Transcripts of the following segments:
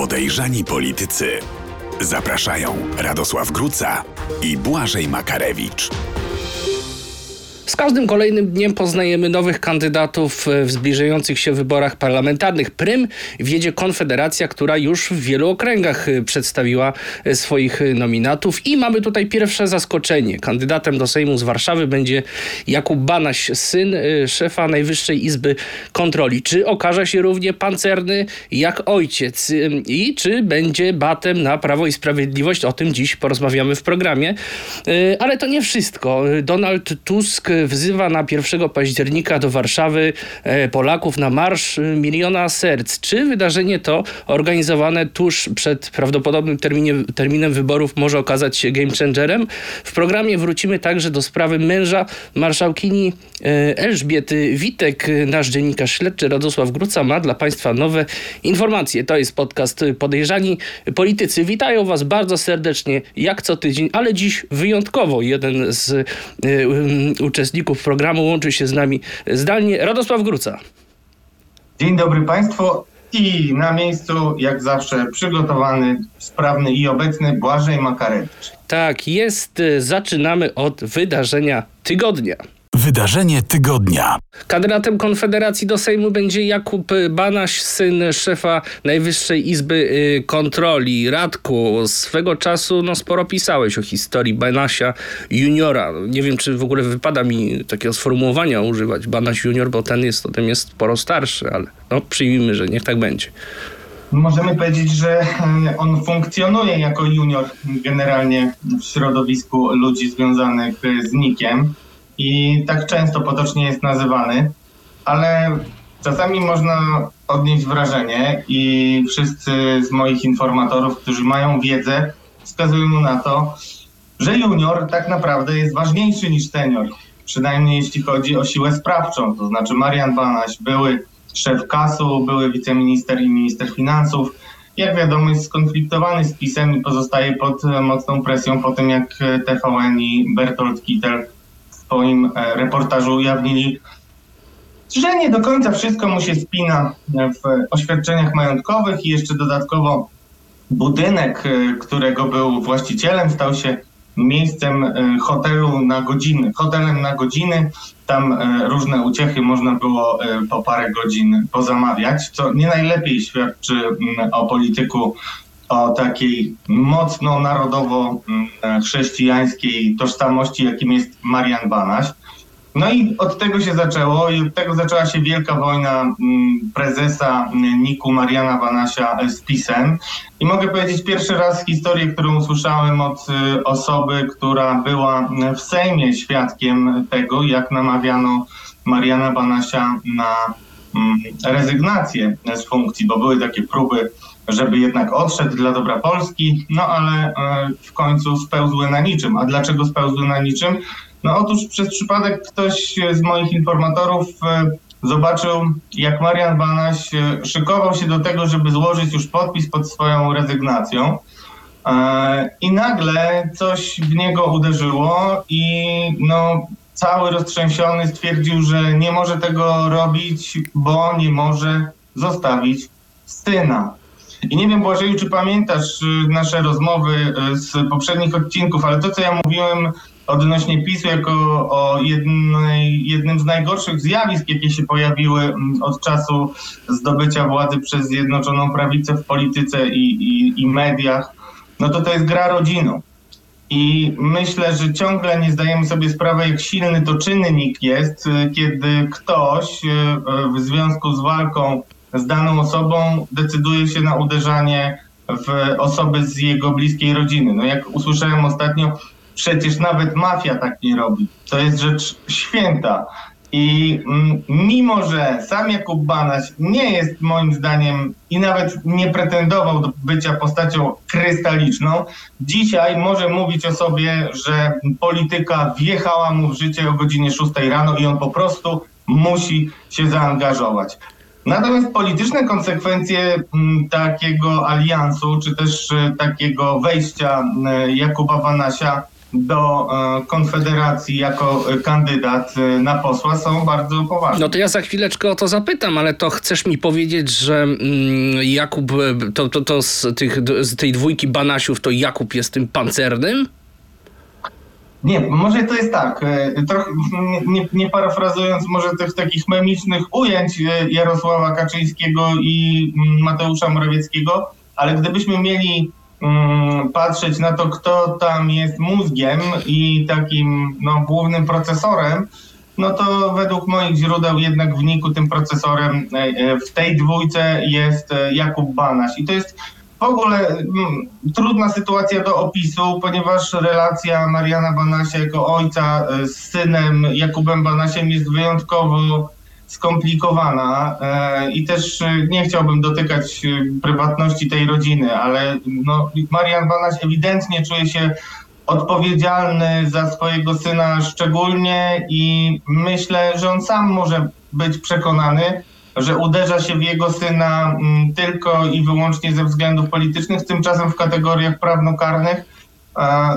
Podejrzani politycy. Zapraszają Radosław Gruca i Błażej Makarewicz. Z każdym kolejnym dniem poznajemy nowych kandydatów w zbliżających się wyborach parlamentarnych. Prym wiedzie Konfederacja, która już w wielu okręgach przedstawiła swoich nominatów i mamy tutaj pierwsze zaskoczenie. Kandydatem do Sejmu z Warszawy będzie Jakub Banaś, syn szefa Najwyższej Izby Kontroli. Czy okaże się równie pancerny jak ojciec i czy będzie batem na Prawo i Sprawiedliwość? O tym dziś porozmawiamy w programie. Ale to nie wszystko. Donald Tusk wzywa na 1 października do Warszawy e, Polaków na Marsz Miliona Serc. Czy wydarzenie to organizowane tuż przed prawdopodobnym terminie, terminem wyborów może okazać się game changerem? W programie wrócimy także do sprawy męża marszałkini e, Elżbiety Witek. Nasz dziennikarz śledczy Radosław Gruca ma dla Państwa nowe informacje. To jest podcast Podejrzani Politycy. Witają Was bardzo serdecznie, jak co tydzień, ale dziś wyjątkowo jeden z um, uczestników uczestników programu łączy się z nami zdalnie Radosław Gruca. Dzień dobry Państwu i na miejscu jak zawsze przygotowany, sprawny i obecny Błażej Makarewicz. Tak, jest. Zaczynamy od wydarzenia tygodnia. Wydarzenie tygodnia. Kandydatem Konfederacji do Sejmu będzie Jakub Banaś, syn szefa Najwyższej Izby y, Kontroli. Radku, swego czasu no, sporo pisałeś o historii Banasia juniora. Nie wiem, czy w ogóle wypada mi takiego sformułowania używać Banaś junior, bo ten jest, ten jest sporo starszy, ale no, przyjmijmy, że niech tak będzie. Możemy powiedzieć, że e, on funkcjonuje jako junior generalnie w środowisku ludzi związanych z Nikiem i tak często potocznie jest nazywany, ale czasami można odnieść wrażenie i wszyscy z moich informatorów, którzy mają wiedzę, wskazują na to, że junior tak naprawdę jest ważniejszy niż senior, przynajmniej jeśli chodzi o siłę sprawczą, to znaczy Marian Banaś, były szef KAS-u, były wiceminister i minister finansów, jak wiadomo jest skonfliktowany z PiSem i pozostaje pod mocną presją po tym, jak TVN i Bertolt Kittel swoim e, reportażu ujawnili, że nie do końca wszystko mu się spina w oświadczeniach majątkowych i jeszcze dodatkowo budynek, e, którego był właścicielem, stał się miejscem e, hotelu na godziny, hotelem na godziny. Tam różne uciechy można było po parę godzin pozamawiać, co nie najlepiej świadczy mm, o polityku o takiej mocno narodowo-chrześcijańskiej tożsamości, jakim jest Marian Banaś. No i od tego się zaczęło i od tego zaczęła się wielka wojna mm, prezesa Niku Mariana Banasia z PiSem. I mogę powiedzieć pierwszy raz historię, którą usłyszałem od y, osoby, która była w Sejmie świadkiem tego, jak namawiano Mariana Banasia na mm, rezygnację z funkcji, bo były takie próby żeby jednak odszedł dla dobra Polski, no ale e, w końcu spełzły na niczym. A dlaczego spełzły na niczym? No otóż przez przypadek ktoś z moich informatorów e, zobaczył, jak Marian Banaś e, szykował się do tego, żeby złożyć już podpis pod swoją rezygnacją. I nagle coś w niego uderzyło i no, cały roztrzęsiony stwierdził, że nie może tego robić, bo nie może zostawić syna. I nie wiem, Błażeju, czy pamiętasz y, nasze rozmowy y, z poprzednich odcinków, ale to, co ja mówiłem odnośnie PiSu jako o jednej, jednym z najgorszych zjawisk, jakie się pojawiły mm, od czasu zdobycia władzy przez Zjednoczoną Prawicę w polityce i, i, i mediach, no to to jest gra rodziną. I myślę, że ciągle nie zdajemy sobie sprawy, jak silny to czynnik jest, y, kiedy ktoś w związku z walką z daną osobą decyduje się na uderzanie w osoby z jego bliskiej rodziny. No jak usłyszałem ostatnio, przecież nawet mafia tak nie robi. To jest rzecz święta. I mm, mimo, że sam Jakub Banaś nie jest moim zdaniem i nawet nie pretendował do bycia postacią krystaliczną, dzisiaj może mówić o sobie, że polityka wjechała mu w życie o godzinie 6 rano i on po prostu musi się zaangażować. Natomiast polityczne konsekwencje mm, takiego aliansu, czy też e, takiego wejścia e, Jakuba Banasia do e, Konfederacji jako kandydat na posła są bardzo poważne. No to ja za chwileczkę o to zapytam, ale to chcesz mi powiedzieć, że mm, Jakub, to, to, to z, tych, z tej dwójki Banasiów, to Jakub jest tym pancernym? Nie, może to jest tak, e, trochę nie, nie parafrazując może tych takich memicznych ujęć e, Jarosława Kaczyńskiego i mm, Mateusza Morawieckiego, ale gdybyśmy mieli mm, patrzeć na to, kto tam jest mózgiem i takim no, głównym procesorem, no to według moich źródeł jednak w niku tym procesorem e, w tej dwójce jest Jakub Banaś. I to jest w ogóle mm, trudna sytuacja do opisu, ponieważ relacja Mariana Banasia jako ojca e, z synem Jakubem Banasiem jest wyjątkowo skomplikowana e, i też e, nie chciałbym dotykać e, prywatności tej rodziny, ale no, Marian Banaś ewidentnie czuje się odpowiedzialny za swojego syna szczególnie i myślę, że on sam może być przekonany, że uderza się w jego syna mm, tylko i wyłącznie ze względów politycznych, tymczasem w kategoriach prawnokarnych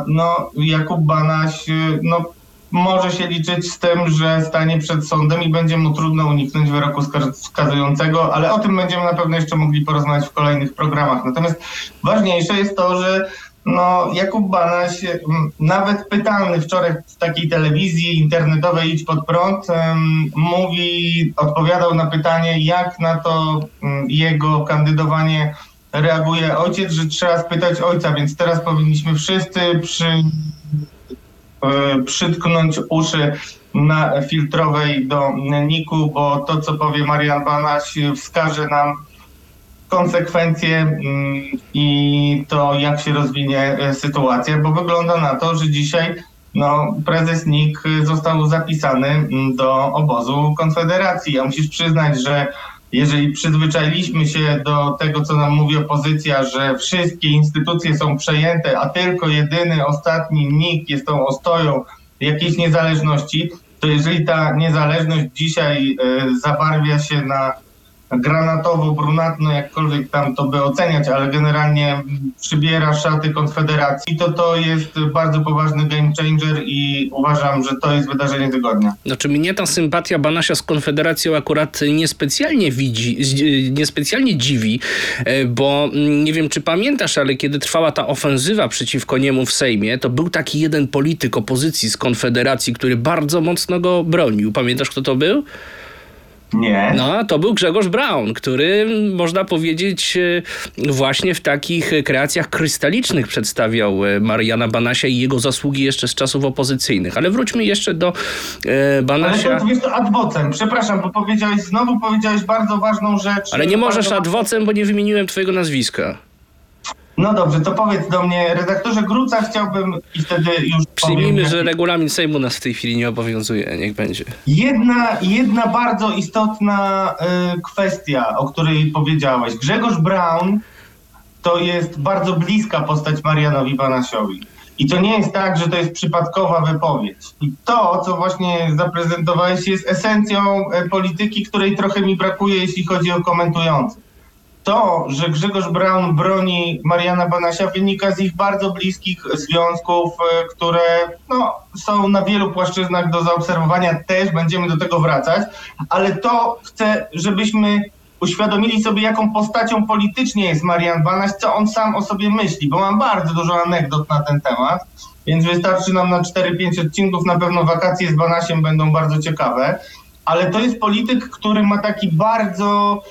no, Jakub Banaś y, no, może się liczyć z tym, że stanie przed sądem i będzie mu trudno uniknąć wyroku skaz- skazującego, ale o tym będziemy na pewno jeszcze mogli porozmawiać w kolejnych programach. Natomiast ważniejsze jest to, że no, Jakub Banaś, nawet pytany wczoraj w takiej telewizji internetowej Idź Pod Prąd, mówi, odpowiadał na pytanie, jak na to jego kandydowanie reaguje ojciec, że trzeba spytać ojca, więc teraz powinniśmy wszyscy przy, e, przytknąć uszy na filtrowej do Niku, bo to, co powie Marian Banaś, wskaże nam konsekwencje mm, i to, jak się rozwinie e, sytuacja, bo wygląda na to, że dzisiaj no, prezes NIK został zapisany mm, do obozu Konfederacji. A musisz przyznać, że jeżeli przyzwyczailiśmy się do tego, co nam mówi opozycja, że wszystkie instytucje są przejęte, a tylko jedyny, ostatni NIK jest tą ostoją jakiejś niezależności, to jeżeli ta niezależność dzisiaj e, zabarwia się na granatowo-brunatno, jakkolwiek tam to by oceniać, ale generalnie przybiera szaty Konfederacji, to to jest bardzo poważny game changer i uważam, że to jest wydarzenie tygodnia. Znaczy mnie ta sympatia Banasia z Konfederacją akurat niespecjalnie widzi, niespecjalnie dziwi, e, bo nie wiem czy pamiętasz, ale kiedy trwała ta ofensywa przeciwko niemu w Sejmie, to był taki jeden polityk opozycji z Konfederacji, który bardzo mocno go bronił. Pamiętasz kto to był? Nie. No, to był Grzegorz Braun, który można powiedzieć e, właśnie w takich kreacjach krystalicznych przedstawiał e, Mariana Banasia i jego zasługi jeszcze z czasów opozycyjnych. Ale wróćmy jeszcze do e, Ale Banasia. to jest to ad vocem. Przepraszam, bo powiedziałeś, znowu powiedziałeś bardzo ważną rzecz. Ale nie możesz Bardzo ad vocem, bo nie wymieniłem twojego nazwiska. No dobrze, to powiedz do mnie, redaktorze Gruca chciałbym i wtedy już Przyjmijmy, powiem, że regulamin Sejmu nas w tej chwili nie obowiązuje. Niech będzie. Jedna, jedna bardzo istotna y, kwestia, o której powiedziałeś. Grzegorz Braun to jest bardzo bliska postać Marianowi Banasiowi. I to nie jest tak, że to jest przypadkowa wypowiedź. I to, co właśnie zaprezentowałeś, jest esencją e, polityki, której trochę mi brakuje, jeśli chodzi o komentujących. To, że Grzegorz Braun broni Mariana Banasia, wynika z ich bardzo bliskich związków, e, które no, są na wielu płaszczyznach do zaobserwowania. Też będziemy do tego wracać, ale to chcę, żebyśmy uświadomili sobie, jaką postacią politycznie jest Marian Banaś, co on sam o sobie myśli, bo mam bardzo dużo anegdot na ten temat, więc wystarczy nam na 4-5 odcinków, na pewno wakacje z Banasiem będą bardzo ciekawe, ale to jest polityk, który ma taki bardzo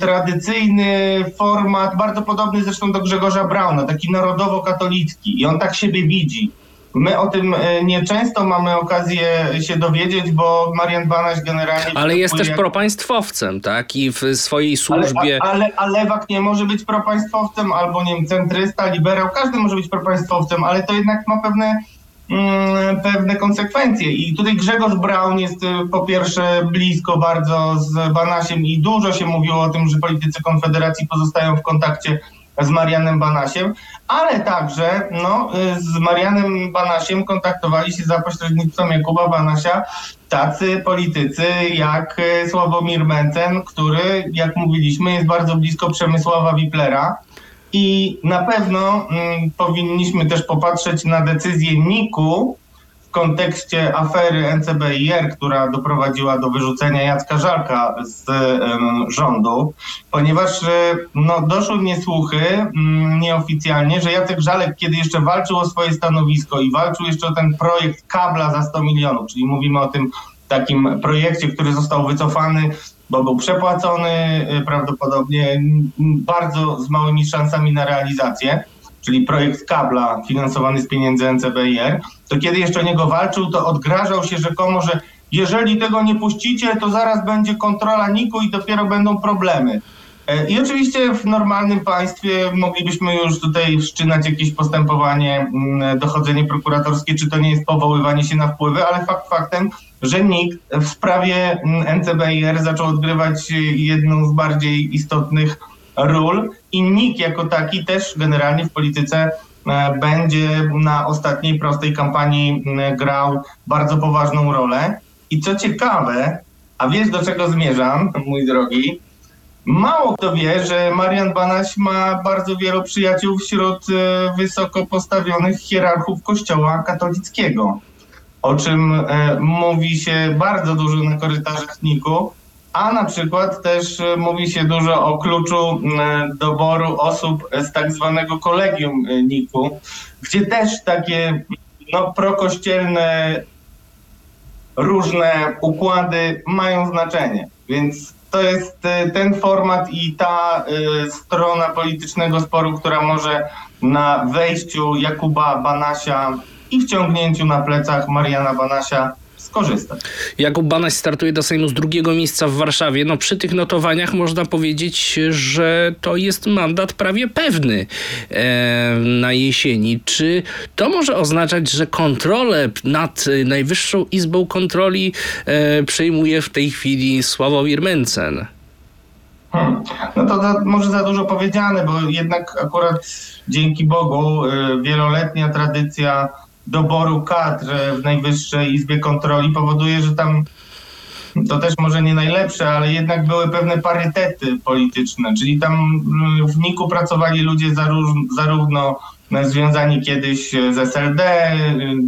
tradycyjny format, bardzo podobny zresztą do Grzegorza Brauna, taki narodowo-katolicki i on tak siebie widzi. My o tym e, nieczęsto mamy okazję się dowiedzieć, bo Marian Banaś generalnie... Ale jest też jak- propaństwowcem, tak? I w swojej ale, służbie. a, ale, a lewak nie może być propaństwowcem, albo nie wiem, centrysta, liberał, każdy może być propaństwowcem, ale to jednak ma pewne, mm, pewne konsekwencje. I tutaj Grzegorz Braun jest y, po pierwsze blisko bardzo z Banasiem i dużo się mówiło o tym, że politycy Konfederacji pozostają w kontakcie z Marianem Banasiem, ale także no, y, z Marianem Banasiem kontaktowali się za pośrednictwem Jakuba Banasia tacy politycy jak y, Sławomir Mencen, który, jak mówiliśmy, jest bardzo blisko Przemysława Wiplera. I na pewno mm, powinniśmy też popatrzeć na decyzję NIK-u w kontekście afery NCBIR, która doprowadziła do wyrzucenia Jacka Żalka z rządu, ponieważ e, no, doszły mnie słuchy mm, nieoficjalnie, że Jacek Żalek, kiedy jeszcze walczył o swoje stanowisko i walczył jeszcze o ten projekt kabla za 100 milionów, czyli mówimy o tym takim projekcie, który został wycofany, bo był przepłacony y, prawdopodobnie bardzo z małymi szansami na realizację, czyli projekt kabla finansowany z pieniędzy NCBIR, to kiedy jeszcze o niego walczył, to odgrażał się rzekomo, że jeżeli tego nie puścicie, to zaraz będzie kontrola NIK-u i dopiero będą problemy. E, I oczywiście w normalnym państwie moglibyśmy już tutaj wszczynać jakieś postępowanie, mm, dochodzenie prokuratorskie, czy to nie jest powoływanie się na wpływy, ale fakt faktem, że NIK w sprawie mm, NCBIR zaczął odgrywać y, jedną z bardziej istotnych ról i NIK jako taki też generalnie w polityce e, będzie na ostatniej prostej kampanii mm, grał bardzo poważną rolę. I co ciekawe, a wiesz do czego zmierzam, mój drogi, Mało kto wie, że Marian Banaś ma bardzo wielu przyjaciół wśród e, wysoko postawionych hierarchów Kościoła katolickiego, o czym e, mówi się bardzo dużo na korytarzach NIK-u, a na przykład też e, mówi się dużo o kluczu doboru osób z tak zwanego kolegium NIK-u, gdzie też takie no, prokościelne różne układy mają znaczenie. Więc to jest e, ten format i ta e, strona politycznego sporu, która może na wejściu Jakuba Banasia i wciągnięciu na plecach Mariana Banasia skorzystać. Jakub Banaś startuje do Sejmu z drugiego miejsca w Warszawie. No przy tych notowaniach można powiedzieć, że to jest mandat prawie pewny e, na jesieni. Czy to może oznaczać, że kontrolę nad e, Najwyższą Izbą Kontroli e, przejmuje w tej chwili Sławomir Mencen? Hmm. No to za, może za dużo powiedziane, bo jednak akurat dzięki Bogu y, wieloletnia tradycja doboru kadr w Najwyższej Izbie Kontroli powoduje, że tam to też może nie najlepsze, ale jednak były pewne parytety polityczne, czyli tam y, w NIK-u pracowali ludzie zarówno, zarówno związani kiedyś z SLD, y,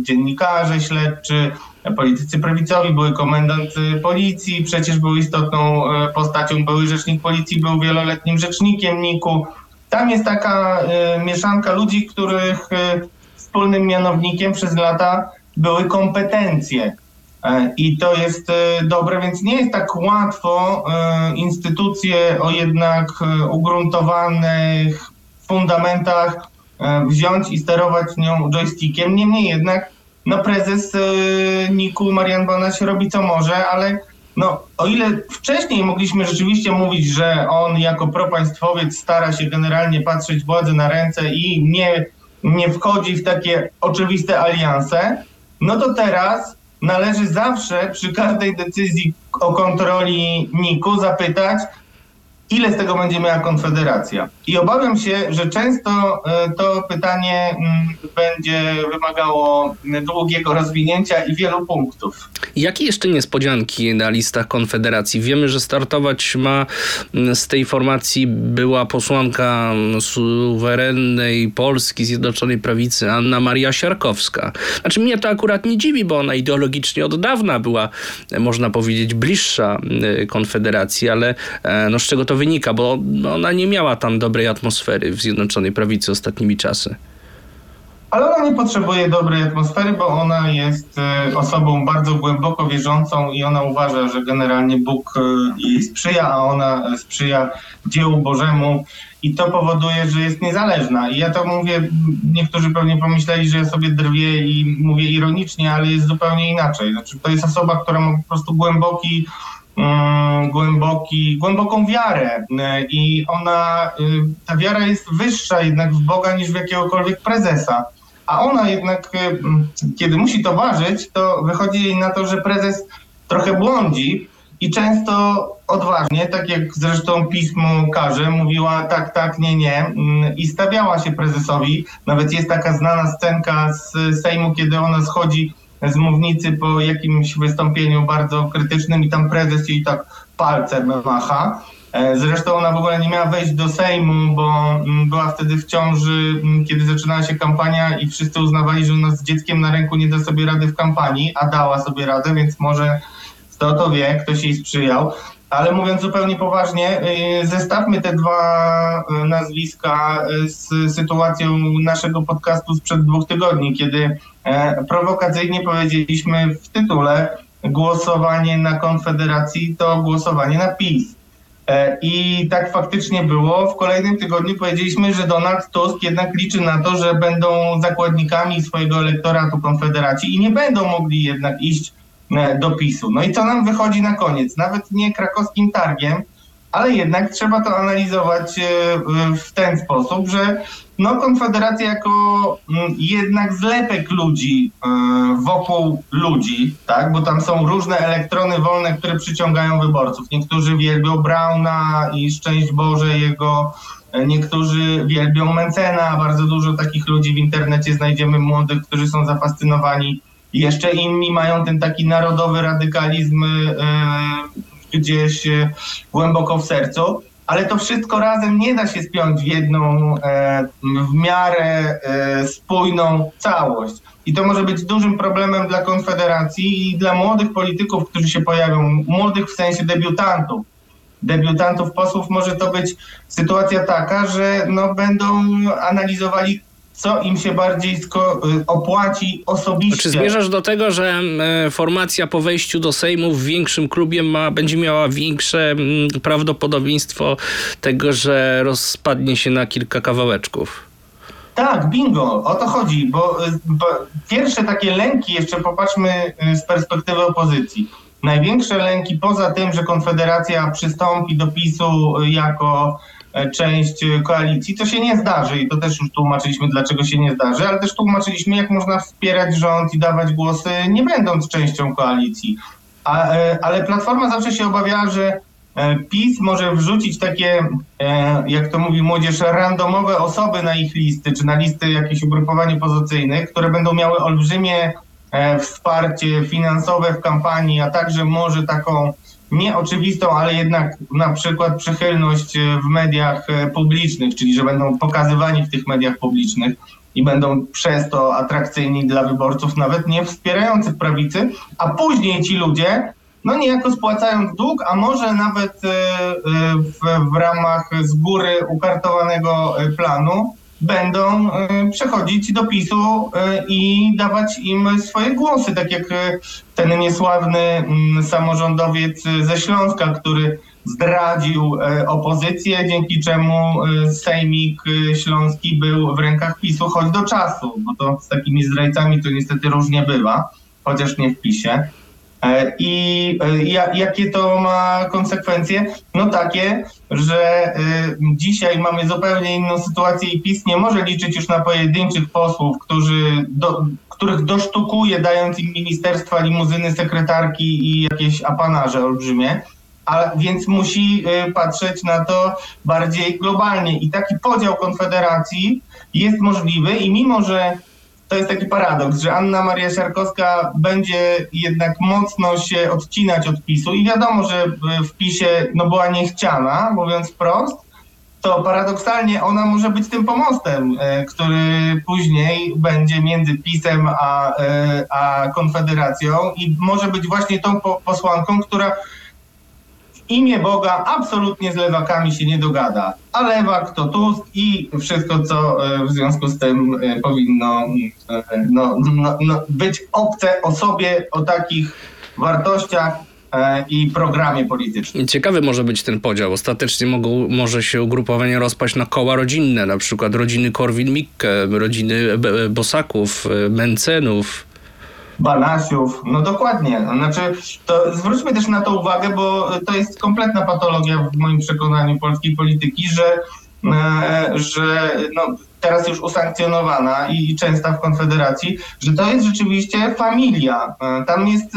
dziennikarze śledczy, politycy prawicowi, były komendant policji, przecież był istotną postacią, były rzecznik policji, był wieloletnim rzecznikiem NIK-u. Tam jest taka mieszanka ludzi, których wspólnym mianownikiem przez lata były kompetencje. E, I to jest e, dobre, więc nie jest tak łatwo e, instytucje o jednak ugruntowanych fundamentach wziąć i sterować nią joystickiem. Niemniej jednak no prezes NIK-u Marian Banaś robi co może, ale no, o ile wcześniej mogliśmy rzeczywiście mówić, że on jako propaństwowiec stara się generalnie patrzeć władzy na ręce i nie, nie wchodzi w takie oczywiste alianse, no to teraz należy zawsze przy każdej decyzji o kontroli NIK-u zapytać, ile z tego będzie miała Konfederacja. I obawiam się, że często e, to pytanie mm, będzie wymagało długiego rozwinięcia i wielu punktów. Jakie jeszcze niespodzianki na listach Konfederacji? Wiemy, że startować ma mm, z tej formacji była posłanka mm, suwerennej Polski, Zjednoczonej Prawicy, Anna Maria Siarkowska. Znaczy mnie to akurat nie dziwi, bo ona ideologicznie od dawna była, e, można powiedzieć, bliższa e, Konfederacji, ale no z czego to wynika? Bo ona nie miała tam dobrej atmosfery w Zjednoczonej Prawicy ostatnimi czasy. Ale ona nie potrzebuje dobrej atmosfery, bo ona jest e, osobą bardzo głęboko wierzącą i ona uważa, że generalnie Bóg e, jej sprzyja, a ona e, sprzyja dziełu Bożemu i to powoduje, że jest niezależna. I ja to mówię, niektórzy pewnie pomyśleli, że ja sobie drwię i mówię ironicznie, ale jest zupełnie inaczej. Znaczy, to jest osoba, która ma po prostu głęboki głęboki, głęboką wiarę e, i ona, y, ta wiara jest wyższa jednak w Boga niż w jakiegokolwiek prezesa. A ona jednak, y, m, kiedy musi to ważyć, to wychodzi jej na to, że prezes trochę błądzi i często odważnie, tak jak zresztą pismo każe, mówiła tak, tak, nie, nie mm, i stawiała się prezesowi. Nawet jest taka znana scenka z Sejmu, kiedy ona schodzi z mównicy po jakimś wystąpieniu bardzo krytycznym i tam prezes jej tak palcem macha. E, Zresztą ona w ogóle nie miała wejść do Sejmu, bo mm, była wtedy w ciąży, mm, kiedy zaczynała się kampania i wszyscy uznawali, że ona z dzieckiem na ręku nie da sobie rady w kampanii, a dała sobie radę, więc może kto to wie, ktoś jej sprzyjał. Ale mówiąc zupełnie poważnie, y, zestawmy te dwa y, nazwiska y, z sytuacją naszego podcastu sprzed dwóch tygodni, kiedy e, prowokacyjnie powiedzieliśmy w tytule głosowanie na Konfederacji to głosowanie na PiS. E, I tak faktycznie było. W kolejnym tygodniu powiedzieliśmy, że Donald Tusk jednak liczy na to, że będą zakładnikami swojego elektoratu Konfederacji i nie będą mogli jednak iść e, do PiSu. No i co nam wychodzi na koniec? Nawet nie krakowskim targiem, ale jednak trzeba to analizować e, w ten sposób, że no Konfederacja jako mm, jednak zlepek ludzi e, wokół ludzi, tak, bo tam są różne elektrony wolne, które przyciągają wyborców. Niektórzy wielbią Brauna i szczęść Boże jego, niektórzy wielbią Mencena, bardzo dużo takich ludzi w internecie znajdziemy młodych, którzy są zafascynowani. Jeszcze inni mają ten taki narodowy radykalizm e, gdzieś głęboko w sercu ale to wszystko razem nie da się spiąć w jedną e, w miarę e, spójną całość. I to może być dużym problemem dla Konfederacji i dla młodych polityków, którzy się pojawią, młodych w sensie debiutantów. Debiutantów posłów może to być sytuacja taka, że no, będą analizowali co im się bardziej sko- opłaci osobiście. Czy zmierzasz do tego, że e, formacja po wejściu do Sejmu w większym klubie ma, będzie miała większe prawdopodobieństwo tego, że rozpadnie się na kilka kawałeczków? Tak, bingo, o to chodzi, bo, bo pierwsze takie lęki, jeszcze popatrzmy z perspektywy opozycji. Największe lęki poza tym, że Konfederacja przystąpi do PiSu jako część koalicji, to się nie zdarzy i to też już tłumaczyliśmy, dlaczego się nie zdarzy, ale też tłumaczyliśmy, jak można wspierać rząd i dawać głosy, nie będąc częścią koalicji. A, ale Platforma zawsze się obawiała, że PiS może wrzucić takie, jak to mówi młodzież, randomowe osoby na ich listy, czy na listy jakichś ugrupowań opozycyjnych, które będą miały olbrzymie wsparcie finansowe w kampanii, a także może taką nieoczywistą, ale jednak na przykład przychylność w mediach publicznych, czyli że będą pokazywani w tych mediach publicznych i będą przez to atrakcyjni dla wyborców, nawet nie wspierających prawicy, a później ci ludzie, no niejako spłacając dług, a może nawet w, w ramach z góry ukartowanego planu, będą przechodzić do PiSu i dawać im swoje głosy, tak jak ten niesławny samorządowiec ze Śląska, który zdradził opozycję, dzięki czemu sejmik śląski był w rękach PiSu choć do czasu, bo to z takimi zdrajcami to niestety różnie bywa, chociaż nie w PiSie. I jakie to ma konsekwencje? No takie, że dzisiaj mamy zupełnie inną sytuację i PiS nie może liczyć już na pojedynczych posłów, którzy do, których dosztukuje, dając im ministerstwa, limuzyny, sekretarki i jakieś apanarze olbrzymie. A więc musi patrzeć na to bardziej globalnie. I taki podział Konfederacji jest możliwy i mimo, że to jest taki paradoks, że Anna Maria Siarkowska będzie jednak mocno się odcinać od PiSu i wiadomo, że w PiSie no, była niechciana, mówiąc wprost, to paradoksalnie ona może być tym pomostem, który później będzie między PiSem a, a Konfederacją i może być właśnie tą posłanką, która imię Boga absolutnie z lewakami się nie dogada. A lewak to Tusk i wszystko, co w związku z tym powinno no, no, no, być obce osobie o takich wartościach i programie politycznym. Ciekawy może być ten podział. Ostatecznie mogą, może się ugrupowanie rozpaść na koła rodzinne, na przykład rodziny Korwin-Mikke, rodziny Bosaków, Mencenów, Banasiów, no dokładnie. Znaczy, to zwróćmy też na to uwagę, bo to jest kompletna patologia w moim przekonaniu polskiej polityki, że, że no, teraz już usankcjonowana i częsta w Konfederacji, że to jest rzeczywiście familia. Tam jest.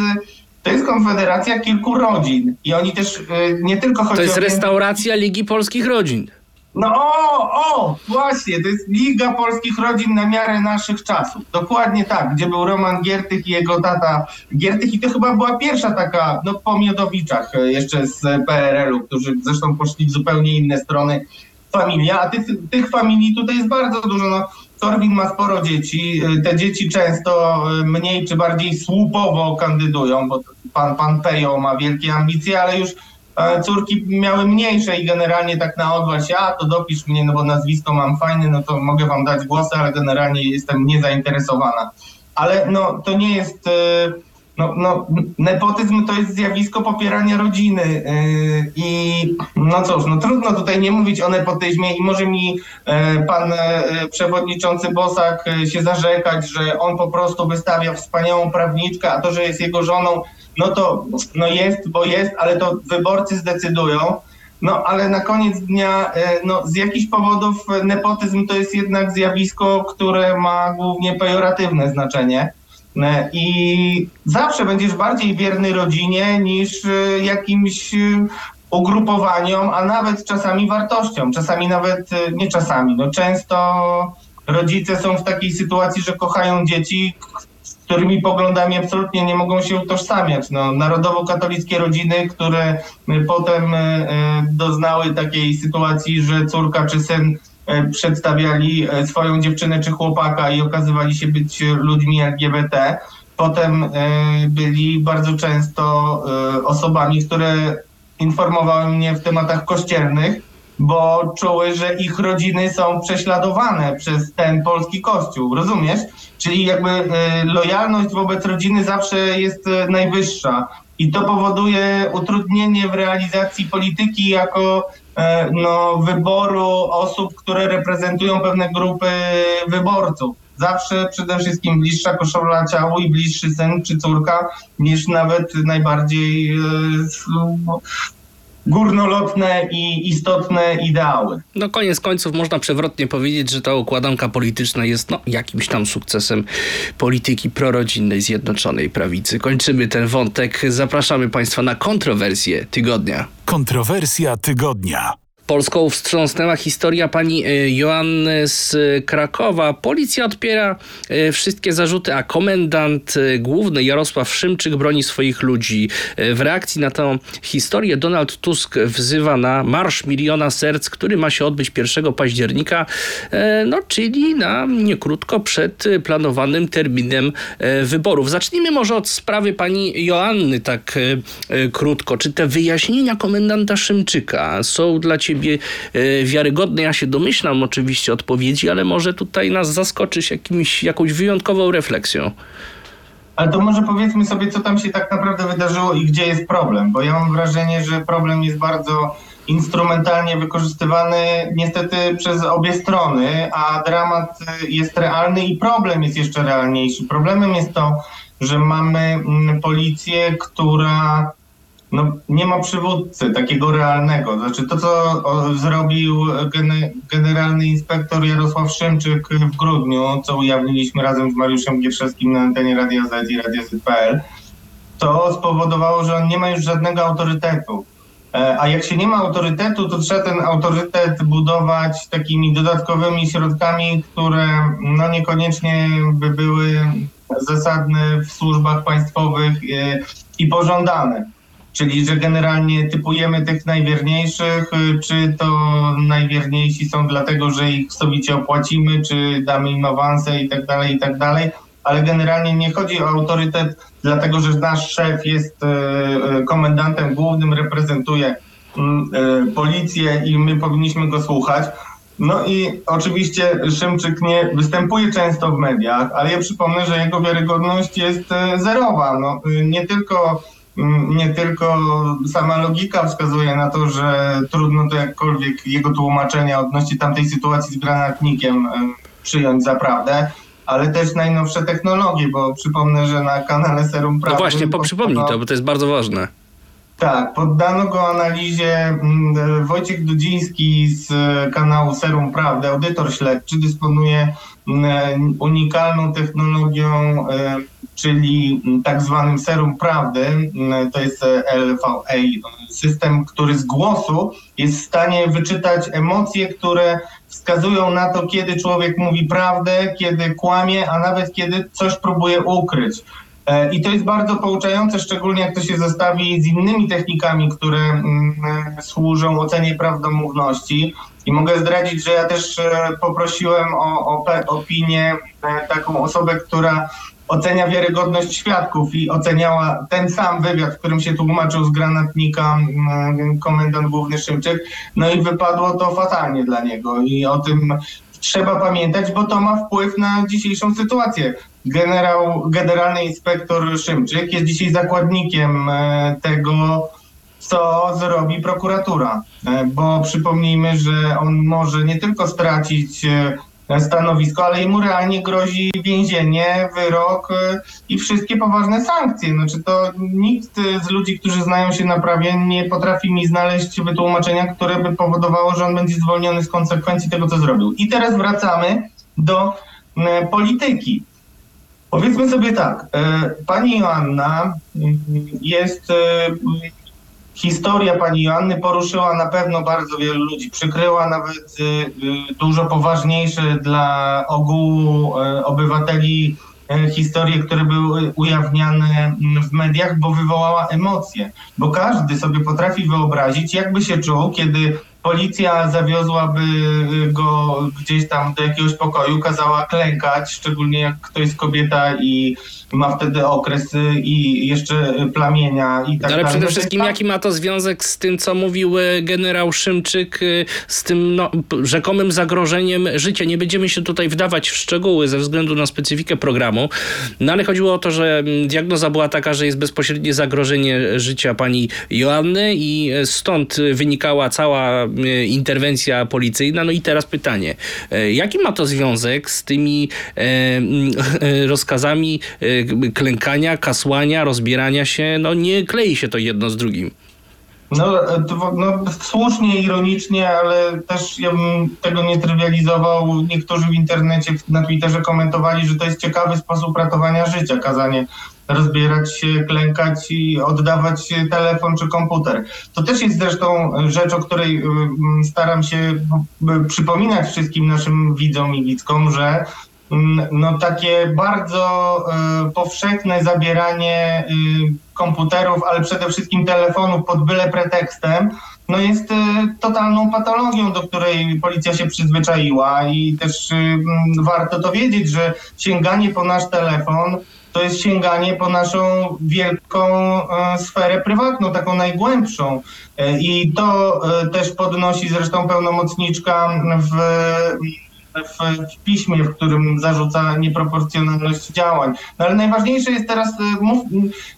To jest konfederacja kilku rodzin i oni też nie tylko chodzi To jest o... restauracja Ligi Polskich Rodzin. No o, o, właśnie, to jest Liga Polskich Rodzin na miarę naszych czasów. Dokładnie tak, gdzie był Roman Giertych i jego tata Giertych i to chyba była pierwsza taka, no po Miodowiczach e, jeszcze z PRL-u, którzy zresztą poszli w zupełnie inne strony familia, a tych, tych familii tutaj jest bardzo dużo. No, Korwin ma sporo dzieci, e, te dzieci często e, mniej czy bardziej słupowo kandydują, bo pan, pan Pejo ma wielkie ambicje, ale już córki miały mniejsze i generalnie tak na odwal się, a to dopisz mnie, no bo nazwisko mam fajne, no to mogę wam dać głosy, ale generalnie jestem niezainteresowana. Ale no to nie jest, e, no, no nepotyzm to jest zjawisko popierania rodziny e, i no cóż, no trudno tutaj nie mówić o nepotyzmie i może mi e, pan przewodniczący Bosak się zarzekać, że on po prostu wystawia wspaniałą prawniczkę, a to, że jest jego żoną, no to no jest, bo jest, ale to wyborcy zdecydują. No ale na koniec dnia, e, no, z jakichś powodów nepotyzm to jest jednak zjawisko, które ma głównie pejoratywne znaczenie. E, I zawsze będziesz bardziej wierny rodzinie niż e, jakimś ugrupowaniom, a nawet czasami wartościom. Czasami nawet, nie czasami, no często rodzice są w takiej sytuacji, że kochają dzieci, którymi poglądami absolutnie nie mogą się utożsamiać. No, narodowo-katolickie rodziny, które y, potem y, y, doznały takiej sytuacji, że córka czy syn przedstawiali swoją dziewczynę czy chłopaka i okazywali się być ludźmi LGBT. Potem byli bardzo często osobami, które informowały mnie w tematach kościelnych, bo czuły, że ich rodziny są prześladowane przez ten polski kościół, rozumiesz? Czyli jakby y, lojalność wobec rodziny zawsze jest y, najwyższa i to powoduje utrudnienie w realizacji polityki jako e, no, wyboru osób, które reprezentują pewne grupy wyborców. Zawsze przede wszystkim bliższa koszula ciału i bliższy syn czy córka niż nawet najbardziej górnolotne i istotne ideały. No koniec końców można przewrotnie powiedzieć, że ta układanka polityczna jest no, jakimś tam sukcesem polityki prorodzinnej Zjednoczonej Prawicy. Kończymy ten wątek. Zapraszamy Państwa na kontrowersję tygodnia. Kontrowersja tygodnia. Polską wstrząsnęła historia pani e, Joanny z Krakowa. Policja odpiera e, wszystkie zarzuty, a komendant e, główny Jarosław Szymczyk broni swoich ludzi. W reakcji na tę historię Donald Tusk wzywa na Marsz Miliona Serc, który ma się odbyć 1 października, no czyli na niekrótko przed planowanym terminem wyborów. Zacznijmy może od sprawy pani Joanny tak krótko. Czy te wyjaśnienia komendanta Szymczyka są dla ciebie ciebie e, wiarygodne. Ja się domyślam oczywiście odpowiedzi, ale może tutaj nas zaskoczyć jakimś, jakąś wyjątkową refleksją. Ale to może powiedzmy sobie, co tam się tak naprawdę wydarzyło i gdzie jest problem, bo ja mam wrażenie, że problem jest bardzo instrumentalnie wykorzystywany niestety przez obie strony, a dramat jest realny i problem jest jeszcze realniejszy. Problemem jest to, że mamy mm, policję, która no, nie ma przywódcy takiego realnego. Znaczy to, co zrobił generalny inspektor Jarosław Szymczyk w grudniu, co ujawniliśmy razem z Mariuszem Gierszewskim na antenie Radio Z i Radio Z.pl, to spowodowało, że on nie ma już żadnego autorytetu. E, a jak się nie ma autorytetu, to trzeba ten autorytet budować takimi dodatkowymi środkami, które no niekoniecznie by były zasadne w służbach państwowych e, i pożądane. Czyli, że generalnie typujemy tych najwierniejszych, y, czy to najwierniejsi są dlatego, że ich sowicie opłacimy, czy damy im awanse i tak dalej, i tak dalej. Ale generalnie nie chodzi o autorytet, dlatego że nasz szef jest y, y, komendantem głównym, reprezentuje mm, policję i my powinniśmy go słuchać. No i oczywiście Szymczyk nie występuje często w mediach, ale ja przypomnę, że jego wiarygodność jest zerowa. No, nie tylko nie tylko sama logika wskazuje na to, że trudno to jakkolwiek jego tłumaczenia odnośnie tamtej sytuacji z granatnikiem przyjąć za prawdę, ale też najnowsze technologie, bo przypomnę, że na kanale Serum Prawdy... No właśnie, po przypomnij to, bo to jest bardzo ważne. Tak, poddano go analizie Wojciech Dudziński z kanału Serum Prawdy, audytor śledczy, dysponuje mm, unikalną technologią czyli tak zwanym serum prawdy. To jest e, LVA, system, który z głosu jest w stanie wyczytać emocje, które wskazują na to, kiedy człowiek mówi prawdę, kiedy kłamie, a nawet kiedy coś próbuje ukryć. E, I to jest bardzo pouczające, szczególnie jak to się zestawi z innymi technikami, które mm, służą ocenie prawdomówności. I mogę zdradzić, że ja też e, poprosiłem o, o opinię taką osobę, która ocenia wiarygodność świadków i oceniała ten sam wywiad, w którym się tłumaczył z granatnika mm, komendant główny Szymczyk. No i wypadło to fatalnie dla niego i o tym trzeba pamiętać, bo to ma wpływ na dzisiejszą sytuację. Generał, generalny inspektor Szymczyk jest dzisiaj zakładnikiem e, tego, co zrobi prokuratura. E, Bo przypomnijmy, że on może nie tylko stracić e, stanowisko, ale mu realnie grozi więzienie, wyrok e, i wszystkie poważne sankcje. Znaczy to nikt z ludzi, którzy znają się na prawie, nie potrafi mi znaleźć wytłumaczenia, które by powodowało, że on będzie zwolniony z konsekwencji tego, co zrobił. I teraz wracamy do e, polityki. Powiedzmy sobie tak, e, pani Joanna jest, historia pani Joanny poruszyła na pewno bardzo wielu ludzi, przykryła nawet e, e, dużo poważniejsze dla ogółu e, obywateli historie, które były ujawniane mm, w mediach, bo wywołała emocje. Bo każdy sobie potrafi wyobrazić, jakby się czuł, kiedy policja zawiozłaby y, go gdzieś tam do jakiegoś pokoju, kazała klękać, szczególnie jak ktoś jest kobieta i ma wtedy okres i jeszcze plamienia i tak Ale przede No wszystkim jaki ma to związek z tym, co mówił e, generał Szymczyk, e, z tym no, rzekomym zagrożeniem życia. Nie będziemy się tutaj wdawać w szczegóły ze względu na specyfikę programu, no ale chodziło o to, że diagnoza była taka, że jest bezpośrednie zagrożenie życia pani Joanny i e, stąd wynikała cała interwencja policyjna. No i teraz pytanie, jaki ma to związek z tymi rozkazami klękania, kasłania, rozbierania się? No nie klei się to jedno z drugim. No, to no, słusznie, ironicznie, ale też ja bym tego nie trywializował. Niektórzy w internecie, na Twitterze komentowali, że to jest ciekawy sposób ratowania życia, kazanie rozbierać się, klękać i oddawać telefon czy komputer. To też jest zresztą rzecz, o której y, staram się y, przypominać wszystkim naszym widzom i widzkom, że no takie bardzo y, powszechne zabieranie y, komputerów, ale przede wszystkim telefonów pod byle pretekstem, no jest y, totalną patologią, do której policja się przyzwyczaiła i też mm, warto to wiedzieć, że sięganie po nasz telefon to jest sięganie po naszą wielką e, sferę prywatną, taką najgłębszą. E, I to e, też podnosi zresztą pełnomocniczka w, w, w piśmie, w którym zarzuca nieproporcjonalność działań. No ale najważniejsze jest teraz, e, mów,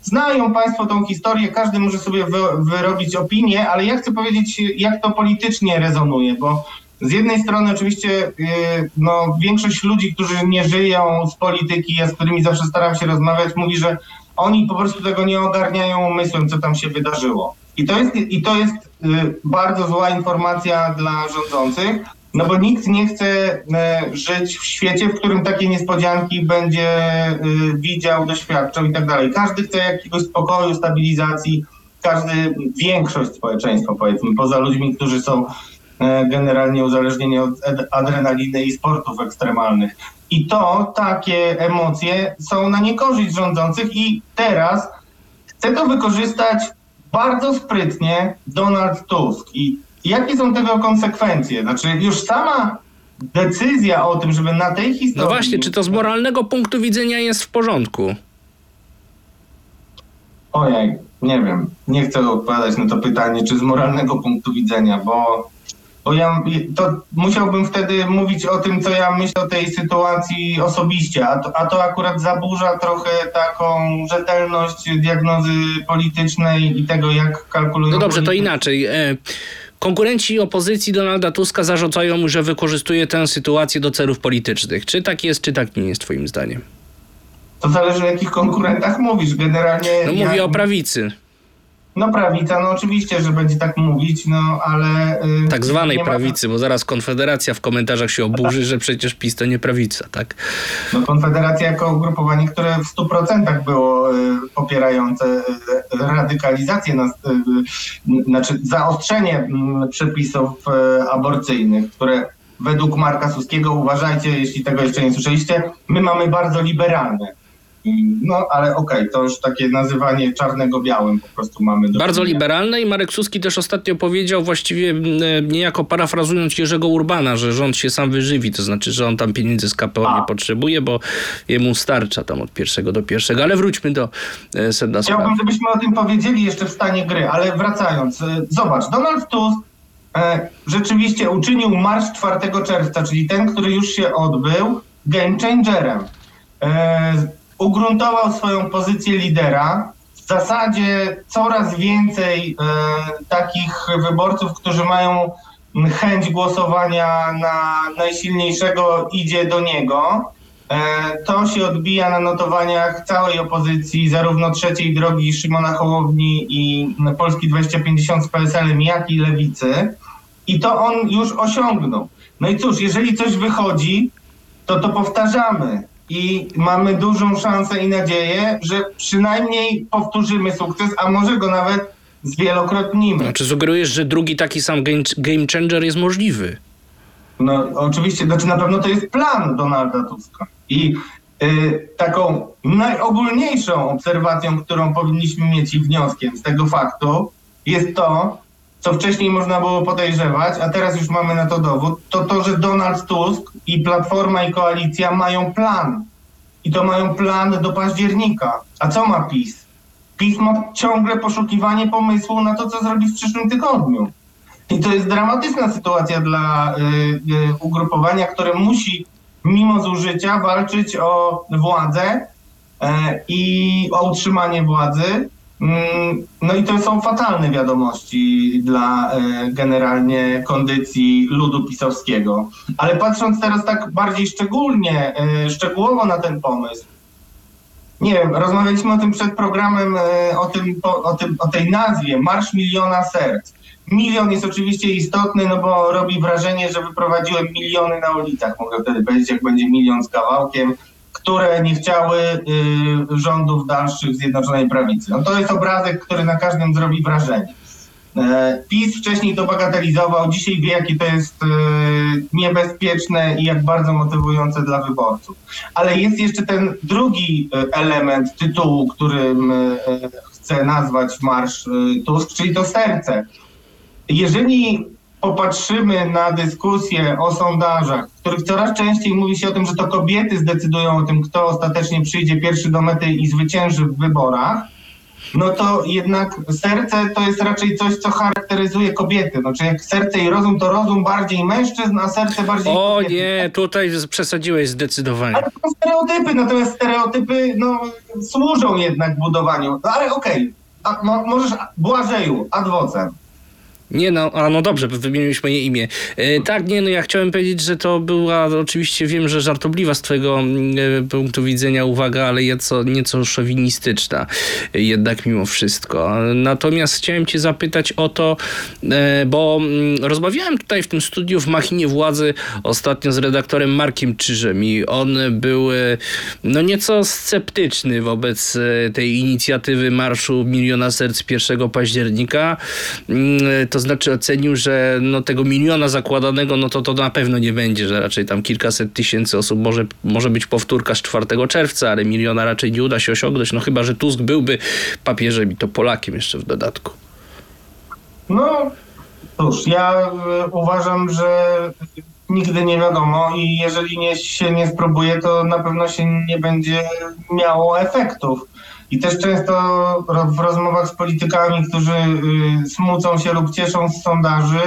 znają Państwo tą historię, każdy może sobie wy, wyrobić opinię, ale ja chcę powiedzieć, jak to politycznie rezonuje, bo z jednej strony oczywiście yy, no, większość ludzi, którzy nie żyją z polityki, ja z którymi zawsze staram się rozmawiać, mówi, że oni po prostu tego nie ogarniają umysłem, co tam się wydarzyło. I to jest, i to jest yy, bardzo zła informacja dla rządzących, no bo nikt nie chce yy, żyć w świecie, w którym takie niespodzianki będzie yy, widział, doświadczał i tak dalej. Każdy chce jakiegoś spokoju, stabilizacji, każdy, większość społeczeństwa powiedzmy, poza ludźmi, którzy są e, generalnie uzależnieni od adrenaliny i sportów ekstremalnych. I to, takie emocje są na niekorzyść rządzących i teraz chce to wykorzystać bardzo sprytnie Donald Tusk. I jakie są tego konsekwencje? Znaczy już sama decyzja o tym, żeby na tej historii... No właśnie, czy to z moralnego punktu widzenia jest w porządku? Ojej, nie wiem. Nie chcę odpowiadać na to pytanie, czy z moralnego punktu widzenia, bo, bo ja to musiałbym wtedy mówić o tym, co ja myślę o tej sytuacji osobiście, a to, a to akurat zaburza trochę taką rzetelność diagnozy politycznej i tego, jak kalkulują. No dobrze, to politycy. inaczej. Konkurenci opozycji Donalda Tuska zarzucają mu, że wykorzystuje tę sytuację do celów politycznych. Czy tak jest, czy tak nie jest, twoim zdaniem? To zależy o jakich konkurentach mówisz. Generalnie. No ja- mówię o prawicy. No prawica, no oczywiście, że będzie tak mówić, no ale... y, Tak zwanej ma- prawicy, bo zaraz Konfederacja w komentarzach się oburzy, że przecież PiS to nie prawica, tak? No, Konfederacja jako ugrupowanie, które w 100% było y, popierające y, radykalizację, nas, y, y, znaczy zaostrzenie mm, przepisów y, aborcyjnych, które według Marka Suskiego, uważajcie, jeśli tego jeszcze nie słyszeliście, my mamy bardzo liberalne. No ale okej, to już takie nazywanie czarnego białym po prostu mamy. do Bardzo czynienia. liberalne i Marek Suski też ostatnio powiedział, właściwie e, niejako parafrazując Jerzego Urbana, że rząd się sam wyżywi, to znaczy, że on tam pieniędzy z KPO nie potrzebuje, bo jemu starcza tam od pierwszego do pierwszego. Ale wróćmy do e, sedna sprawy. Chciałbym, żebyśmy o tym powiedzieli jeszcze w stanie gry, ale wracając, y, zobacz, Donald Tusk e, rzeczywiście uczynił marsz 4 czerwca, czyli ten, który już się odbył, game changerem. Ugruntował swoją pozycję lidera. W zasadzie coraz więcej e, takich wyborców, którzy mają chęć głosowania na najsilniejszego, idzie do niego. E, To się odbija na notowaniach całej opozycji, zarówno trzeciej drogi Szymona Hołowni i Polski 2050 z PSL-em, jak i Lewicy. I to on już osiągnął. No i cóż, jeżeli coś wychodzi, to to powtarzamy. I mamy dużą szansę i nadzieję, że przynajmniej powtórzymy sukces, a może go nawet zwielokrotnimy. Znaczy sugerujesz, że drugi taki sam game, game changer jest możliwy? No oczywiście, znaczy na pewno to jest plan Donalda Tuska. I y, taką najogólniejszą obserwacją, którą powinniśmy mieć i wnioskiem z tego faktu jest to, co wcześniej można było podejrzewać, a teraz już mamy na to dowód, to to, że Donald Tusk i Platforma i Koalicja mają plan. I to mają plan do października. A co ma PiS? PiS ma ciągle poszukiwanie pomysłu na to, co zrobi w przyszłym tygodniu. I to jest dramatyczna sytuacja dla y, y, ugrupowania, które musi mimo zużycia walczyć o władzę y, i o utrzymanie władzy. Mm, No i to są fatalne wiadomości dla y, generalnie kondycji ludu pisowskiego. Ale patrząc teraz tak bardziej szczególnie, y, szczegółowo na ten pomysł, nie wiem, rozmawialiśmy o tym przed programem, y, o, tym, o, tym, o tej nazwie, Marsz Miliona Serc. Milion jest oczywiście istotny, no bo robi wrażenie, że wyprowadziłem miliony na ulicach. Mogę wtedy powiedzieć, jak będzie milion z kawałkiem, które nie chciały y, rządów dalszych Zjednoczonej Prawicy. No to jest obrazek, który na każdym zrobi wrażenie. E, PiS wcześniej to bagatelizował, dzisiaj wie, jakie to jest e, niebezpieczne i jak bardzo motywujące dla wyborców. Ale jest jeszcze ten drugi e, element tytułu, którym chcę nazwać Marsz Tusk, czyli to serce. Jeżeli popatrzymy na dyskusję o sondażach, w których coraz częściej mówi się o tym, że to kobiety zdecydują o tym, kto ostatecznie przyjdzie pierwszy do mety i zwycięży w wyborach, no to jednak serce to jest raczej coś, co charakteryzuje kobiety. Znaczy jak serce i rozum, to rozum bardziej mężczyzn, a serce bardziej O kobiety. nie, tutaj przesadziłeś zdecydowanie. Ale to są stereotypy, natomiast stereotypy no, służą jednak budowaniu. No ale okej, mo, możesz, Błażeju, ad vocem. Nie no, a no dobrze, wymieniłeś moje imię. E, tak, nie no, ja chciałem powiedzieć, że to była, oczywiście wiem, że żartobliwa z twojego mm, e, punktu widzenia uwaga, ale nieco, nieco szowinistyczna e, jednak mimo wszystko. Natomiast chciałem cię zapytać o to, e, bo mm, rozmawiałem tutaj w tym studiu w Machinie Władzy ostatnio z redaktorem Markiem Czyżem i on był e, no nieco sceptyczny wobec e, tej inicjatywy Marszu Miliona Serc 1 października. Mm, To znaczy ocenił, że no tego miliona zakładanego, no to to na pewno nie będzie, że raczej tam kilkaset tysięcy osób może, może być powtórka z 4 czerwca, ale miliona raczej nie uda się osiągnąć, no chyba, że Tusk byłby papieżem i to Polakiem jeszcze w dodatku. No cóż, ja e, uważam, że nigdy nie wiadomo i jeżeli nie, się nie spróbuje, to na pewno się nie będzie miało efektów. I też często w rozmowach z politykami, którzy y, smucą się lub cieszą z sondaży,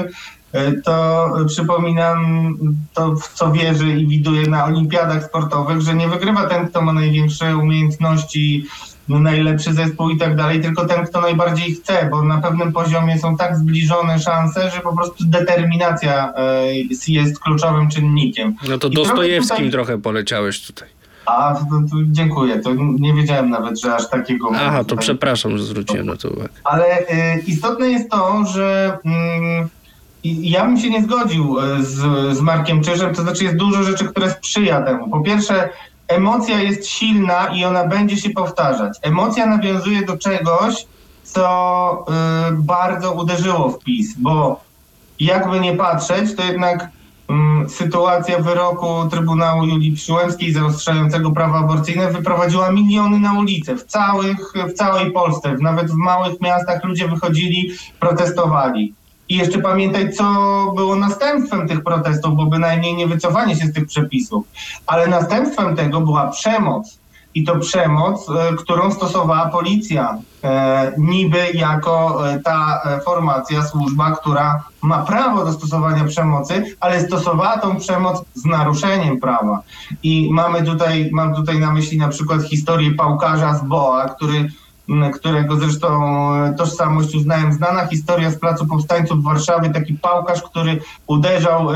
y, to przypominam to, w co wierzę i widuję na olimpiadach sportowych, że nie wygrywa ten, kto ma największe umiejętności, no, najlepszy zespół i tak dalej, tylko ten, kto najbardziej chce, bo na pewnym poziomie są tak zbliżone szanse, że po prostu determinacja e, jest kluczowym czynnikiem. No to I trochę Dostojewskim tutaj- trochę poleciałeś tutaj. A, to, to dziękuję. To nie wiedziałem nawet, że aż takiego. Aha, to tak. przepraszam, że zwróciłem na to uwagę. Ale y, istotne jest to, że i- ja bym się nie zgodził y, z, z Markiem Czyżem, to znaczy jest dużo rzeczy, które sprzyja temu. Po pierwsze, emocja jest silna i ona będzie się powtarzać. Emocja nawiązuje do czegoś, co y, bardzo uderzyło w PiS, bo jakby nie patrzeć, to jednak sytuacja wyroku Trybunału Julii Przyłębskiej zaostrzającego prawa aborcyjne wyprowadziła miliony na ulicę w, całych, w całej Polsce. Nawet w małych miastach ludzie wychodzili, protestowali. I jeszcze pamiętaj, co było następstwem tych protestów, bo bynajmniej nie wycofanie się z tych przepisów. Ale następstwem tego była przemoc. I to przemoc, e, którą stosowała policja, e, niby jako e, ta formacja, służba, która ma prawo do stosowania przemocy, ale stosowała tą przemoc z naruszeniem prawa. I mamy tutaj, mam tutaj na myśli na przykład historię pałkarza z Boa, który którego zresztą tożsamość uznałem, znana. Historia z Placu Powstańców w Warszawie, taki pałkarz, który uderzał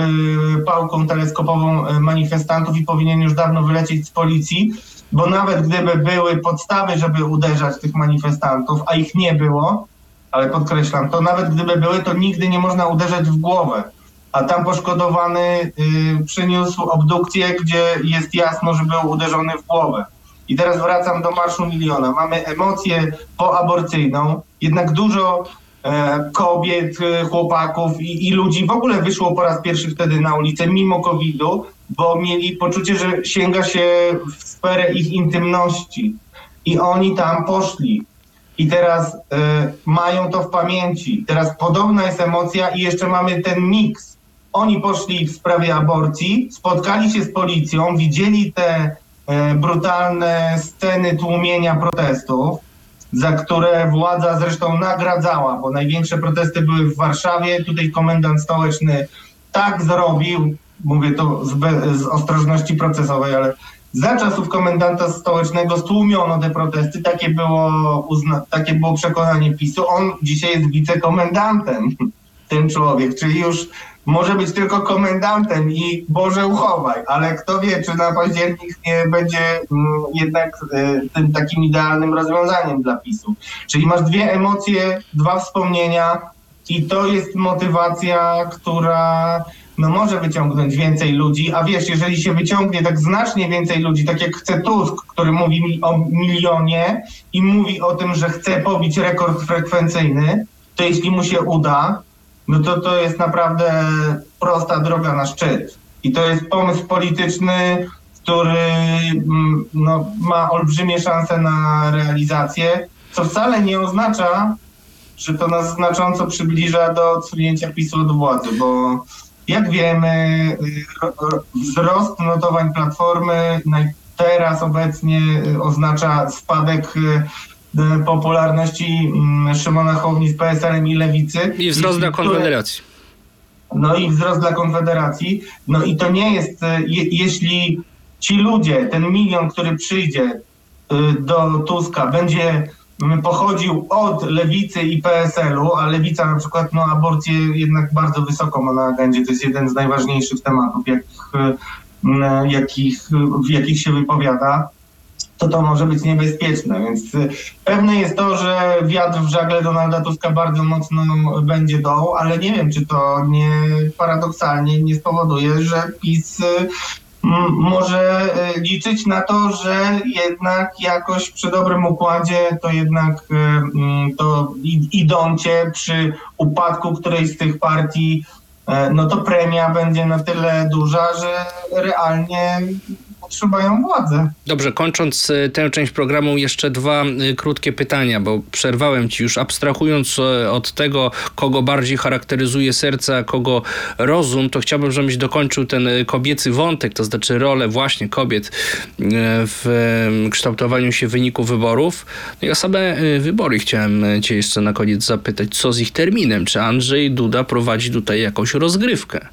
pałką teleskopową manifestantów i powinien już dawno wylecieć z policji, bo nawet gdyby były podstawy, żeby uderzać tych manifestantów, a ich nie było, ale podkreślam, to nawet gdyby były, to nigdy nie można uderzać w głowę. A tam poszkodowany y, przyniósł obdukcję, gdzie jest jasno, że był uderzony w głowę. I teraz wracam do Marszu Miliona. Mamy emocję poaborcyjną, jednak dużo e, kobiet, e, chłopaków i, i ludzi w ogóle wyszło po raz pierwszy wtedy na ulicę mimo COVID-u, bo mieli poczucie, że sięga się w sferę ich intymności. I oni tam poszli. I teraz e, mają to w pamięci. Teraz podobna jest emocja i jeszcze mamy ten miks. Oni poszli w sprawie aborcji, spotkali się z policją, widzieli te e, brutalne sceny tłumienia protestów, za które władza zresztą nagradzała, bo największe protesty były w Warszawie. Tutaj komendant stołeczny tak zrobił, mówię to z, be, z ostrożności procesowej, ale za czasów komendanta stołecznego stłumiono te protesty, takie było, uzna- takie było przekonanie PiSu. On dzisiaj jest wicekomendantem, ten człowiek, czyli już może być tylko komendantem i Boże uchowaj, ale kto wie, czy na październik nie będzie mm, jednak e, tym takim idealnym rozwiązaniem dla PiSu. Czyli masz dwie emocje, dwa wspomnienia i to jest motywacja, która no może wyciągnąć więcej ludzi, a wiesz, jeżeli się wyciągnie tak znacznie więcej ludzi, tak jak chce Tusk, który mówi mi o milionie i mówi o tym, że chce pobić rekord frekwencyjny, to jeśli mu się uda, no to to jest naprawdę prosta droga na szczyt. I to jest pomysł polityczny, który mm, no, ma olbrzymie szanse na realizację, co wcale nie oznacza, że to nas znacząco przybliża do odsunięcia PiSu od władzy, bo jak wiemy, y, ro- wzrost notowań Platformy teraz obecnie y, oznacza spadek y, y, popularności mm, Szymona Hołowni z PSL-em i Lewicy. I wzrost dla Konfederacji. no i wzrost dla Konfederacji. No i to nie jest, je, jeśli ci ludzie, ten milion, który przyjdzie y, do Tuska, będzie pochodził od lewicy i PSL-u, a lewica na przykład no, aborcję jednak bardzo wysoko ma na agendzie. To jest jeden z najważniejszych tematów, jak, y, mm, jakich, w jakich się wypowiada to to może być niebezpieczne, więc y, pewne jest to, że wiatr w żagle Donalda Tuska bardzo mocno będzie doł, ale nie wiem, czy to nie paradoksalnie nie spowoduje, że PiS m, może y, liczyć na to, że jednak jakoś przy dobrym układzie to jednak mm, to idącie przy upadku którejś z tych partii, e, no to premia będzie na tyle duża, że realnie potrzebują władzy. Dobrze, kończąc y, tę część programu, jeszcze dwa y, krótkie pytania, bo przerwałem ci już. Abstrahując y, od tego, kogo bardziej charakteryzuje serce, a kogo rozum, to chciałbym, żebyś dokończył ten kobiecy wątek, to znaczy rolę właśnie kobiet w kształtowaniu się wyniku wyborów. No i o same wybory chciałem cię jeszcze na koniec zapytać, co z ich terminem? Czy Andrzej Duda prowadzi tutaj jakąś rozgrywkę?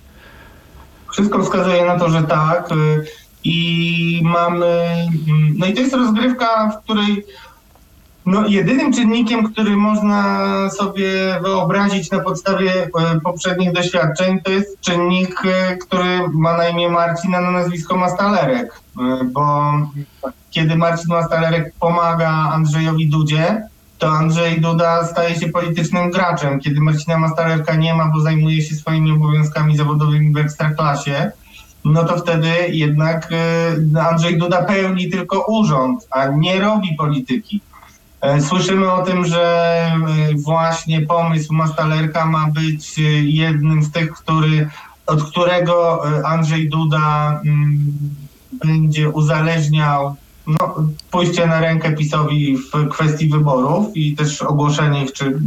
Wszystko wskazuje na to, że tak. I mamy. mm, No i to jest rozgrywka, w której No, jedynym czynnikiem, który można sobie wyobrazić na podstawie e, poprzednich doświadczeń, to jest czynnik, e, który ma na imię Marcin, a na nazwisko Mastalerek. E, Bo kiedy Marcin Mastalerek pomaga Andrzejowi Dudzie, to Andrzej Duda staje się politycznym graczem. Kiedy Marcina Mastalerka nie ma, bo zajmuje się swoimi obowiązkami zawodowymi w ekstraklasie, no to wtedy jednak e, Andrzej Duda pełni tylko urząd, a nie robi polityki. E, Słyszymy o tym, że e, właśnie pomysł Mastalerka ma być jednym z tych, który, od którego Andrzej Duda mm, będzie uzależniał no, pójście na rękę PiSowi w kwestii wyborów i też ogłoszenie ich, czy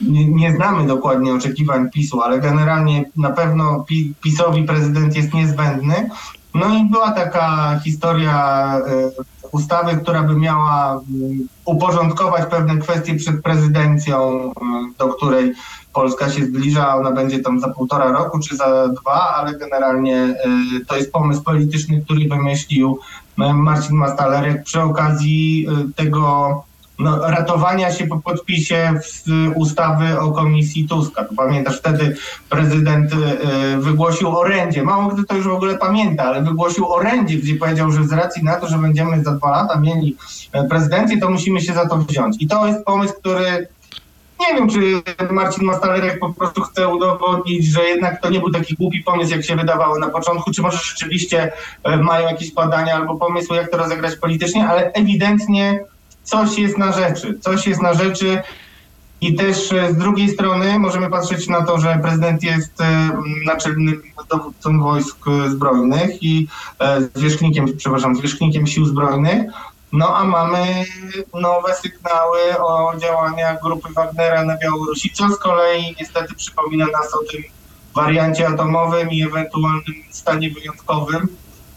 nie, nie znamy dokładnie oczekiwań PiSu, ale generalnie na pewno Pi- PiSowi prezydent jest niezbędny. No i była taka historia e, ustawy, która by miała mm, uporządkować pewne kwestie przed prezydencją, mm, do której Polska się zbliża. Ona będzie tam za półtora roku czy za dwa, ale generalnie e, to jest pomysł polityczny, który wymyślił e, Marcin Mastalerek przy okazji tego no, ratowania się po podpisie ustawy o komisji Tuska. Pamiętasz, wtedy prezydent e, wygłosił orędzie. Mało kto to już w ogóle pamięta, ale wygłosił orędzie, gdzie powiedział, że z racji na to, że będziemy za dwa lata mieli e, prezydencję, to musimy się za to wziąć. I to jest pomysł, który nie wiem, czy Marcin Mastalerek po prostu chce udowodnić, że jednak to nie był taki głupi pomysł, jak się wydawało na początku, czy może rzeczywiście e, mają jakieś badania albo pomysły, jak to rozegrać politycznie, ale ewidentnie coś jest na rzeczy. Coś jest na rzeczy i też e, z drugiej strony możemy patrzeć na to, że prezydent jest e, naczelnym dowódcą wojsk e, zbrojnych i zwierzchnikiem, przepraszam, zwierzchnikiem sił zbrojnych. No a mamy nowe sygnały o działaniach grupy Wagnera na Białorusi, co z kolei niestety przypomina nas o tym wariancie atomowym i ewentualnym stanie wyjątkowym.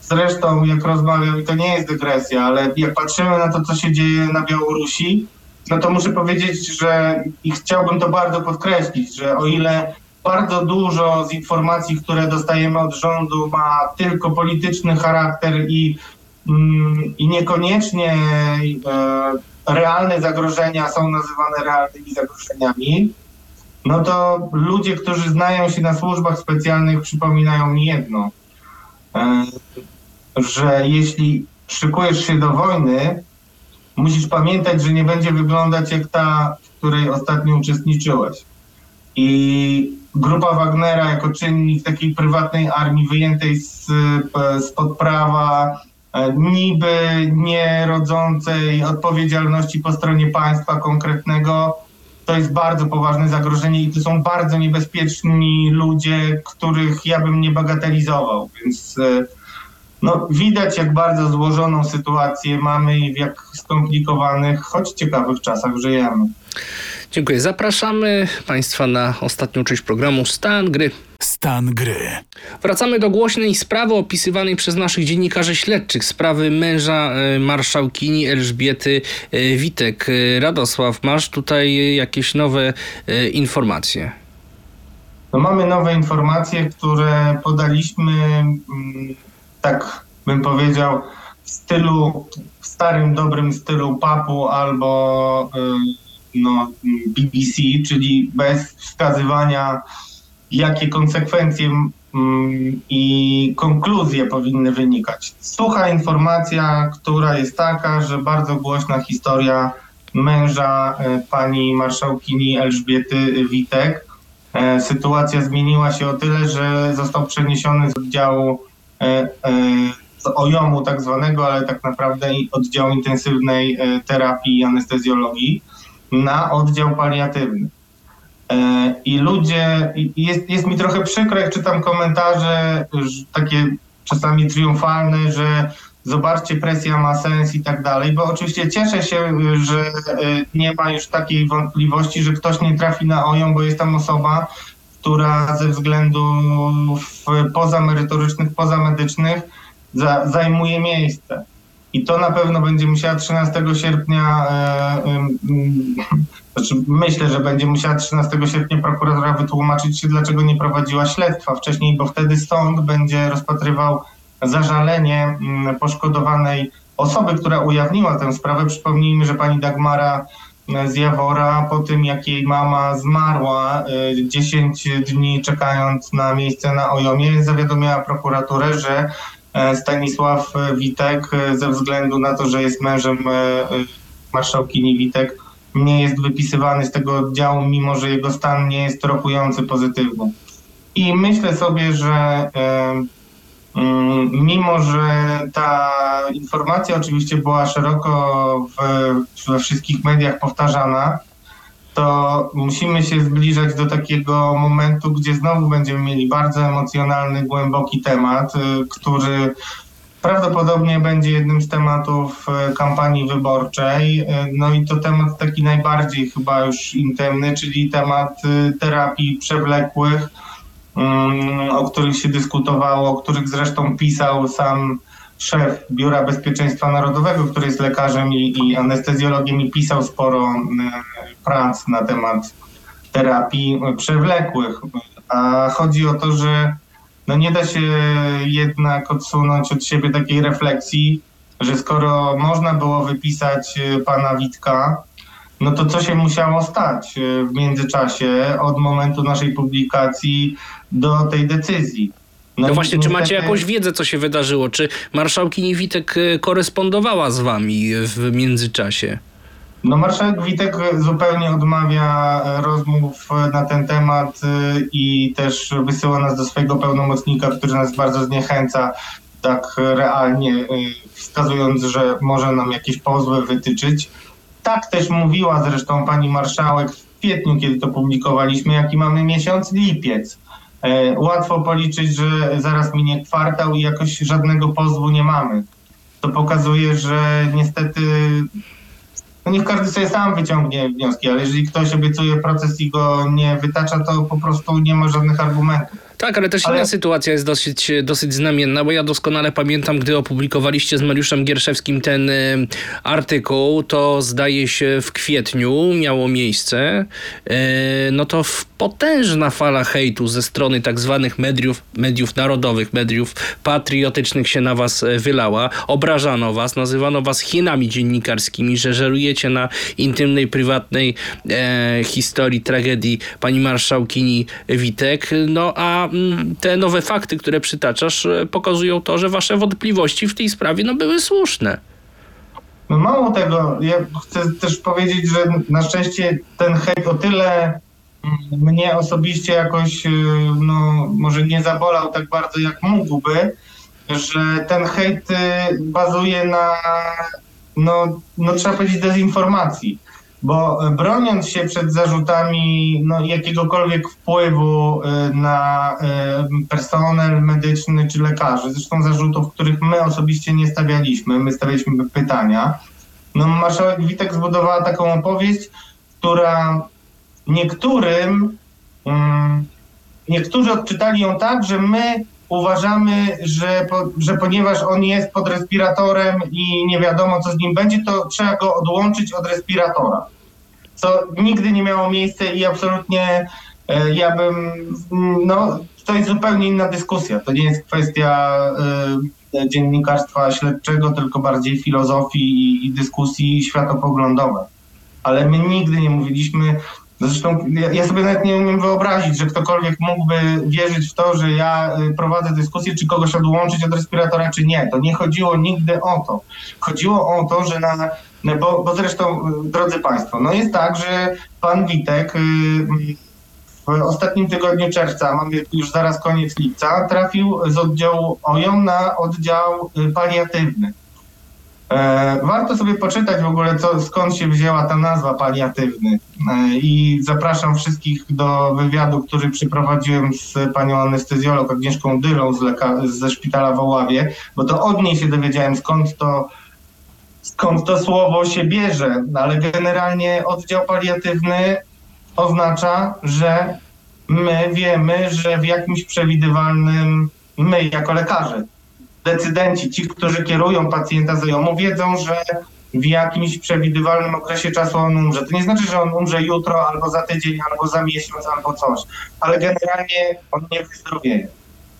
Zresztą, jak rozmawiam, i to nie jest dygresja, ale jak patrzymy na to, co się dzieje na Białorusi, no to muszę powiedzieć, że i chciałbym to bardzo podkreślić, że o ile bardzo dużo z informacji, które dostajemy od rządu, ma tylko polityczny charakter i, mm, i niekoniecznie e, realne zagrożenia są nazywane realnymi zagrożeniami, no to ludzie, którzy znają się na służbach specjalnych, przypominają mi jedno, e, że jeśli szykujesz się do wojny, musisz pamiętać, że nie będzie wyglądać jak ta, w której ostatnio uczestniczyłeś. I grupa Wagnera jako czynnik takiej prywatnej armii wyjętej z, spod prawa, e, niby nie rodzącej odpowiedzialności po stronie państwa konkretnego, to jest bardzo poważne zagrożenie i to są bardzo niebezpieczni ludzie, których ja bym nie bagatelizował. Więc e, no, widać, jak bardzo złożoną sytuację mamy i w jak skomplikowanych, choć ciekawych czasach żyjemy. Dziękuję. Zapraszamy Państwa na ostatnią część programu Stan Gry. Stan gry. Wracamy do głośnej sprawy opisywanej przez naszych dziennikarzy śledczych. Sprawy męża e, marszałkini Elżbiety e, Witek. E, Radosław, masz tutaj jakieś nowe informacje? No, mamy nowe informacje, które podaliśmy, mm, tak bym powiedział, w stylu, w starym, dobrym stylu papu albo y, no, BBC, czyli bez wskazywania, jakie konsekwencje mm, i konkluzje powinny wynikać. Sucha informacja, która jest taka, że bardzo głośna historia męża y, pani marszałkini Elżbiety Witek. E, Sytuacja zmieniła się o tyle, że został przeniesiony z oddziału z OJOM-u tak zwanego, ale tak naprawdę oddziału intensywnej e, terapii i anestezjologii na oddział paliatywny. E, I ludzie, jest, jest mi trochę przykro, jak czytam komentarze takie czasami triumfalne, że zobaczcie, presja ma sens i tak dalej, bo oczywiście cieszę się, że e, nie ma już takiej wątpliwości, że ktoś nie trafi na OJOM, bo jest tam osoba, która ze względów pozamerytorycznych, pozamedycznych za, zajmuje miejsce. I to na pewno będzie musiała 13 sierpnia, e, mm, znaczy myślę, że będzie musiała 13 sierpnia prokuratura wytłumaczyć się, dlaczego nie prowadziła śledztwa wcześniej, bo wtedy sąd będzie rozpatrywał zażalenie poszkodowanej osoby, która ujawniła tę sprawę. Przypomnijmy, że pani Dagmara z Jawora po tym, jak jej mama zmarła, y, 10 dni czekając na miejsce na Ojomie, zawiadomiła prokuraturę, że e, Stanisław Witek e, ze względu na to, że jest mężem e, marszałkini Witek, nie jest wypisywany z tego oddziału, mimo że jego stan nie jest rokujący pozytywnie. I myślę sobie, że mimo, że ta informacja oczywiście była szeroko w, we wszystkich mediach powtarzana, to musimy się zbliżać do takiego momentu, gdzie znowu będziemy mieli bardzo emocjonalny, głęboki temat, y, który prawdopodobnie będzie jednym z tematów y, kampanii wyborczej. Y, No i to temat taki najbardziej chyba już intymny, czyli temat terapii przewlekłych, mm, o których się dyskutowało, o których zresztą pisał sam szef Biura Bezpieczeństwa Narodowego, który jest lekarzem i, i anestezjologiem i pisał sporo y, prac na temat terapii przewlekłych. A chodzi o to, że no nie da się jednak odsunąć od siebie takiej refleksji, że skoro można było wypisać y, pana Witka, no to co się musiało stać y, w międzyczasie od momentu naszej publikacji do tej decyzji? No, i właśnie, czy macie jakąś wiedzę, co się wydarzyło? Czy marszałkini Witek y, korespondowała z wami w międzyczasie? No marszałek Witek zupełnie odmawia e, rozmów e, na ten temat e, i też wysyła nas do swojego pełnomocnika, który nas bardzo zniechęca, tak realnie wskazując, że może nam jakieś pozwy wytyczyć. Tak też mówiła zresztą pani marszałek w kwietniu, kiedy to publikowaliśmy, jaki mamy miesiąc lipiec. E, Łatwo policzyć, że zaraz minie kwartał i jakoś żadnego pozwu nie mamy. To pokazuje, że niestety no niech każdy sobie sam wyciągnie wnioski, ale jeżeli ktoś obiecuje proces i go nie wytacza, to po prostu nie ma żadnych argumentów. Tak, ale też Ale- inna sytuacja jest dosyć, dosyć znamienna, bo ja doskonale pamiętam, gdy opublikowaliście z Mariuszem Gierszewskim ten y, artykuł, to zdaje się w kwietniu miało miejsce, y, no to potężna fala hejtu ze strony tak zwanych mediów, mediów narodowych, mediów patriotycznych się na was e, wylała. Obrażano was, nazywano was hienami dziennikarskimi, że żerujecie na intymnej, prywatnej e, historii, tragedii pani marszałkini Witek. No a te nowe fakty, które przytaczasz, e, pokazują to, że wasze wątpliwości w tej sprawie no, były słuszne. No mało tego, ja chcę też powiedzieć, że na szczęście ten hejt o tyle mm, mnie osobiście jakoś, y, no może nie zabolał tak bardzo jak mógłby, że ten hejt y, bazuje na, no, no trzeba powiedzieć, dezinformacji. Bo y, broniąc się przed zarzutami no, jakiegokolwiek wpływu y, na y, personel medyczny czy lekarzy, zresztą zarzutów, których my osobiście nie stawialiśmy, my stawialiśmy pytania, no marszałek Witek zbudowała taką opowieść, która niektórym, mm, niektórzy odczytali ją tak, że my uważamy, że, po, że ponieważ on jest pod respiratorem i nie wiadomo co z nim będzie, to trzeba go odłączyć od respiratora. Co nigdy nie miało miejsca i absolutnie e, ja bym, no to jest zupełnie inna dyskusja. To nie jest kwestia e, dziennikarstwa śledczego, tylko bardziej filozofii i, i dyskusji światopoglądowej. Ale my nigdy nie mówiliśmy, zresztą ja, sobie nawet nie umiem wyobrazić, że ktokolwiek mógłby wierzyć w to, że ja y, prowadzę dyskusję, czy kogoś odłączyć od respiratora, czy nie. To nie chodziło nigdy o to. Chodziło o to, że na, no bo, bo zresztą, y, drodzy Państwo, no jest tak, że pan Witek y, w ostatnim tygodniu czerwca, mamy już zaraz koniec lipca, trafił z oddziału OJOM na oddział paliatywny. E, Warto sobie poczytać w ogóle, co, skąd się wzięła ta nazwa paliatywny. E, I zapraszam wszystkich do wywiadu, który przeprowadziłem z panią anestezjolog Agnieszką Dylą z leka- ze szpitala w Oławie, bo to od niej się dowiedziałem, skąd to, skąd to słowo się bierze. No, Ale generalnie oddział paliatywny oznacza, że my wiemy, że w jakimś przewidywalnym, my jako lekarze, decydenci, ci, którzy kierują pacjenta z jomu, wiedzą, że w jakimś przewidywalnym okresie czasu on umrze. To nie znaczy, że on umrze jutro, albo za tydzień, albo za miesiąc, albo coś, ale generalnie on nie wyzdrowieje.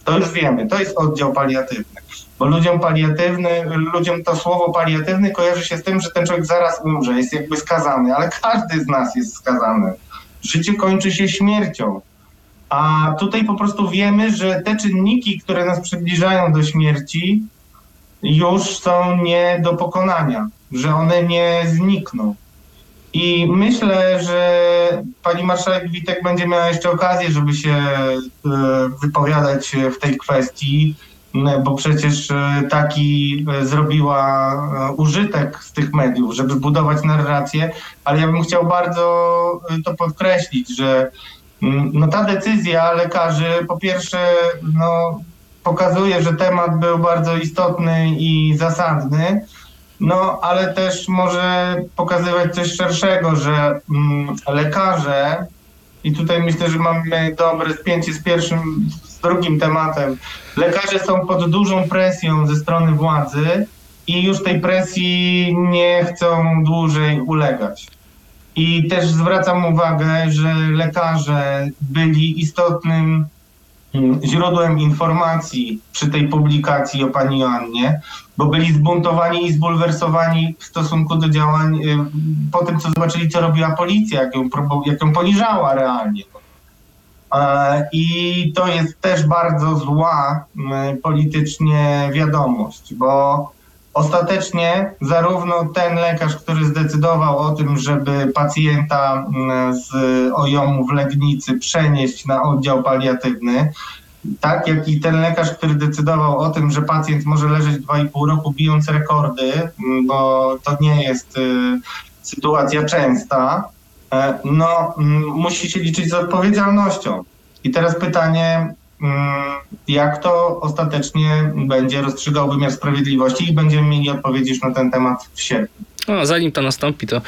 To już wiemy, to jest oddział paliatywny. Bo ludziom paliatywny, ludziom to słowo paliatywny kojarzy się z tym, że ten człowiek zaraz umrze, jest jakby skazany, ale każdy z nas jest skazany. Życie kończy się śmiercią. A tutaj po prostu wiemy, że te czynniki, które nas przybliżają do śmierci, już są nie do pokonania, że one nie znikną. I myślę, że pani marszałek Witek będzie miała jeszcze okazję, żeby się e, wypowiadać w tej kwestii, bo przecież e, taki e, zrobiła użytek z tych mediów, żeby budować narrację, ale ja bym chciał bardzo to podkreślić, że no ta decyzja lekarzy po pierwsze no, pokazuje, że temat był bardzo istotny i zasadny, no ale też może pokazywać coś szerszego, że mm, lekarze, i tutaj myślę, że mamy dobre spięcie z pierwszym, z drugim tematem, lekarze są pod dużą presją ze strony władzy i już tej presji nie chcą dłużej ulegać. I też zwracam uwagę, że lekarze byli istotnym mm, źródłem informacji przy tej publikacji o pani Joannie, bo byli zbuntowani i zbulwersowani w stosunku do działań y, po tym, co zobaczyli, co robiła policja, jak ją, jak ją poniżała realnie. I to jest też bardzo zła y, politycznie wiadomość, bo Ostatecznie zarówno ten lekarz, który zdecydował o tym, żeby pacjenta mm, z ojomu w Legnicy przenieść na oddział paliatywny, tak jak i ten lekarz, który decydował o tym, że pacjent może leżeć 2,5 roku bijąc rekordy, mm, bo to nie jest y, sytuacja częsta, e, no mm, musi się liczyć z odpowiedzialnością. I teraz pytanie, jak to ostatecznie będzie rozstrzygał wymiar sprawiedliwości i będziemy mieli odpowiedź już na ten temat w sierpniu. No, zanim to nastąpi, to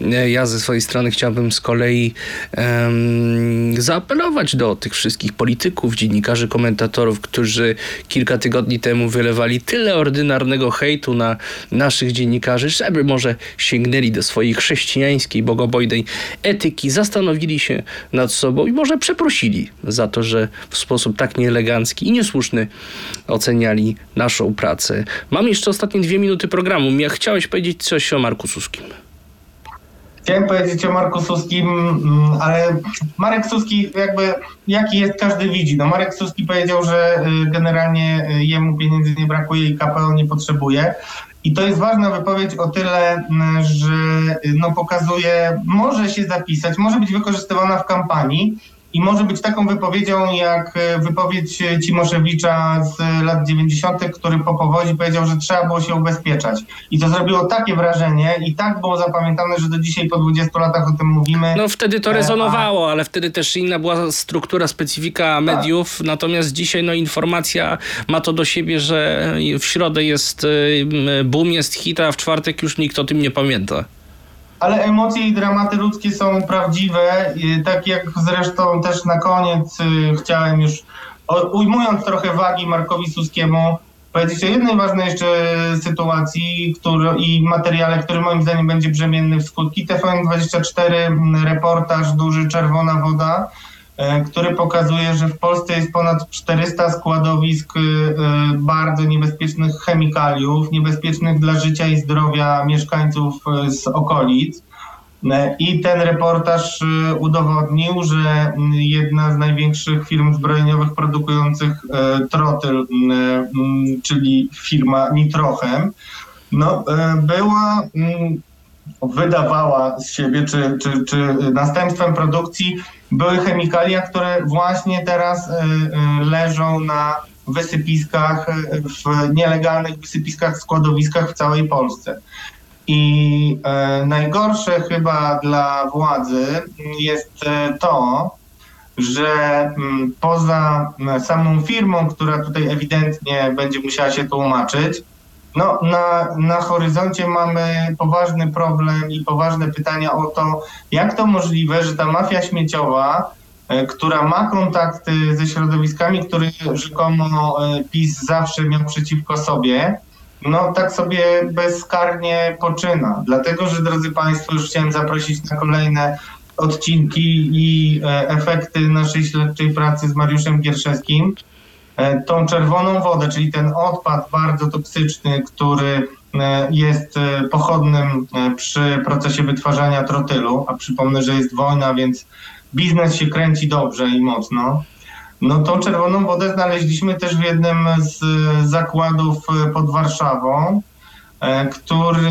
e, ja ze swojej strony chciałbym z kolei um, zaapelować do tych wszystkich polityków, dziennikarzy, komentatorów, którzy kilka tygodni temu wylewali tyle ordynarnego hejtu na naszych dziennikarzy, żeby może sięgnęli do swojej chrześcijańskiej, bogobojnej etyki, zastanowili się nad sobą i może przeprosili za to, że w sposób tak nieelegancki i niesłuszny oceniali naszą pracę. Mam jeszcze ostatnie dwie minuty programu. Ja chciałeś powiedzieć coś o Marku Suskim? Chciałem powiedzieć o Marku Suskim, mm, ale Marek Suski jakby jaki jest każdy widzi. No Marek Suski powiedział, że y, generalnie y, jemu pieniędzy nie brakuje i KPO nie potrzebuje. I to jest ważna wypowiedź o tyle, mm, że y, no pokazuje, może się zapisać, może być wykorzystywana w kampanii, i może być taką wypowiedzią jak e, wypowiedź Cimoszewicza z lat 90., który po powodzi powiedział, że trzeba było się ubezpieczać. I to zrobiło takie wrażenie i tak było zapamiętane, że do dzisiaj po 20 latach o tym mówimy. No wtedy to e, rezonowało, ale wtedy też inna była struktura, specyfika mediów, tak. natomiast dzisiaj no informacja ma to do siebie, że w środę jest e, boom, jest hit, a w czwartek już nikt o tym nie pamięta ale emocje i dramaty ludzkie są prawdziwe, tak jak zresztą też na koniec y, chciałem już, ujmując trochę wagi Markowi Suskiemu, powiedzieć o jednej ważnej jeszcze sytuacji który, i materiale, który moim zdaniem będzie brzemienny w skutki. TVN24, reportaż duży Czerwona Woda, który pokazuje, że w Polsce jest ponad 400 składowisk e, bardzo niebezpiecznych chemikaliów, niebezpiecznych dla życia i zdrowia mieszkańców e, z okolic. I ten reportaż udowodnił, że jedna z największych firm zbrojeniowych produkujących trotyl, czyli firma Nitrochem, no, była wydawała z siebie, czy, czy, czy następstwem produkcji były chemikalia, które właśnie teraz y, y, leżą na wysypiskach, y, w nielegalnych wysypiskach, składowiskach w całej Polsce. I najgorsze chyba dla władzy jest to, że mm, poza samą firmą, która tutaj ewidentnie będzie musiała się tłumaczyć, no, na, na horyzoncie mamy poważny problem i poważne pytania o to, jak to możliwe, że ta mafia śmieciowa, e, która ma kontakty ze środowiskami, które rzekomo e, PiS zawsze miał przeciwko sobie, no tak sobie bezkarnie poczyna. Dlatego, że drodzy Państwo, już chciałem zaprosić na kolejne odcinki i e, efekty naszej śledczej pracy z Mariuszem Gierszewskim. E, tą czerwoną wodę, czyli ten odpad bardzo toksyczny, który e, jest e, pochodnym przy procesie wytwarzania trotylu, a przypomnę, że jest wojna, więc biznes się kręci dobrze i mocno. No tą czerwoną wodę znaleźliśmy też w jednym z zakładów pod Warszawą, który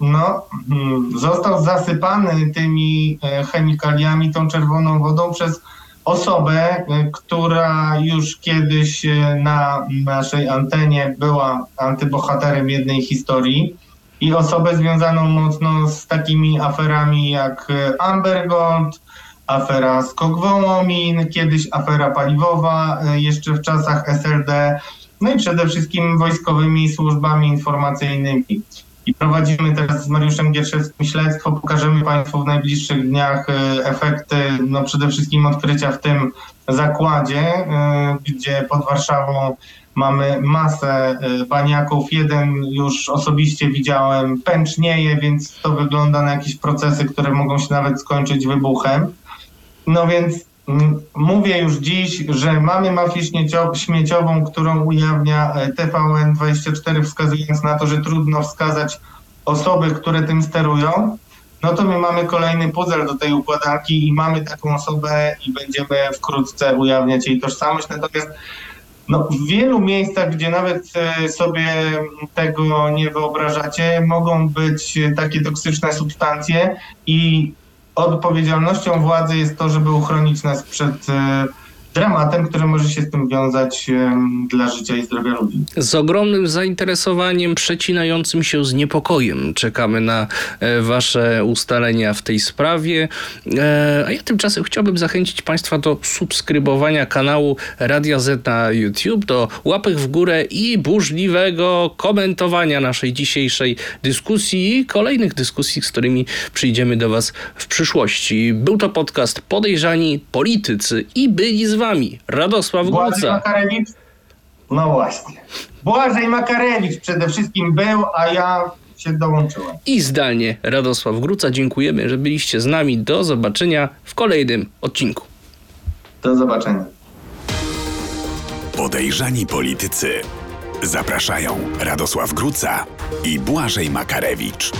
no, mm, został zasypany tymi chemikaliami, tą czerwoną wodą przez osobę, e, która już kiedyś e, na naszej antenie była antybohaterem jednej historii i osobę związaną mocno z takimi aferami jak e, Amber Gold, afera Skok Wołomin, kiedyś afera paliwowa jeszcze w czasach SLD, no i przede wszystkim wojskowymi służbami informacyjnymi. I prowadzimy teraz z Mariuszem Gierszewskim śledztwo. Pokażemy Państwu w najbliższych dniach e, efekty, no przede wszystkim odkrycia w tym zakładzie, e, gdzie pod Warszawą mamy masę e, baniaków. Jeden już osobiście widziałem, pęcznieje, więc to wygląda na jakieś procesy, które mogą się nawet skończyć wybuchem. No więc mówię już dziś, że mamy mafię śmiecio- śmieciową, którą ujawnia e, TVN24, wskazując na to, że trudno wskazać osoby, które tym sterują. No to my mamy kolejny puzzle do tej układanki i mamy taką osobę i będziemy wkrótce ujawniać jej tożsamość. Natomiast no, w wielu miejscach, gdzie nawet e, sobie tego nie wyobrażacie, mogą być e, takie toksyczne substancje i odpowiedzialnością władzy jest to, żeby uchronić nas przed e, dramatem, który może się z tym wiązać dla życia i zdrowia ludzi. Z ogromnym zainteresowaniem, przecinającym się z niepokojem czekamy na e, Wasze ustalenia w tej sprawie. E, A ja tymczasem chciałbym zachęcić Państwa do subskrybowania kanału Radia Z na YouTube, do łapek w górę i burzliwego komentowania naszej dzisiejszej dyskusji i kolejnych dyskusji, z którymi przyjdziemy do Was w przyszłości. Był to podcast Podejrzani Politycy i byli z Wami Radosław Błażej Guca. Makarewicz? No właśnie. Błażej Makarewicz przede wszystkim był, a ja się dołączyłem. i zdalnie Radosław Gruca. Dziękujemy, że byliście z nami. Do zobaczenia w kolejnym odcinku. Do zobaczenia. Podejrzani politycy. Zapraszają Radosław Gruca i Błażej Makarewicz.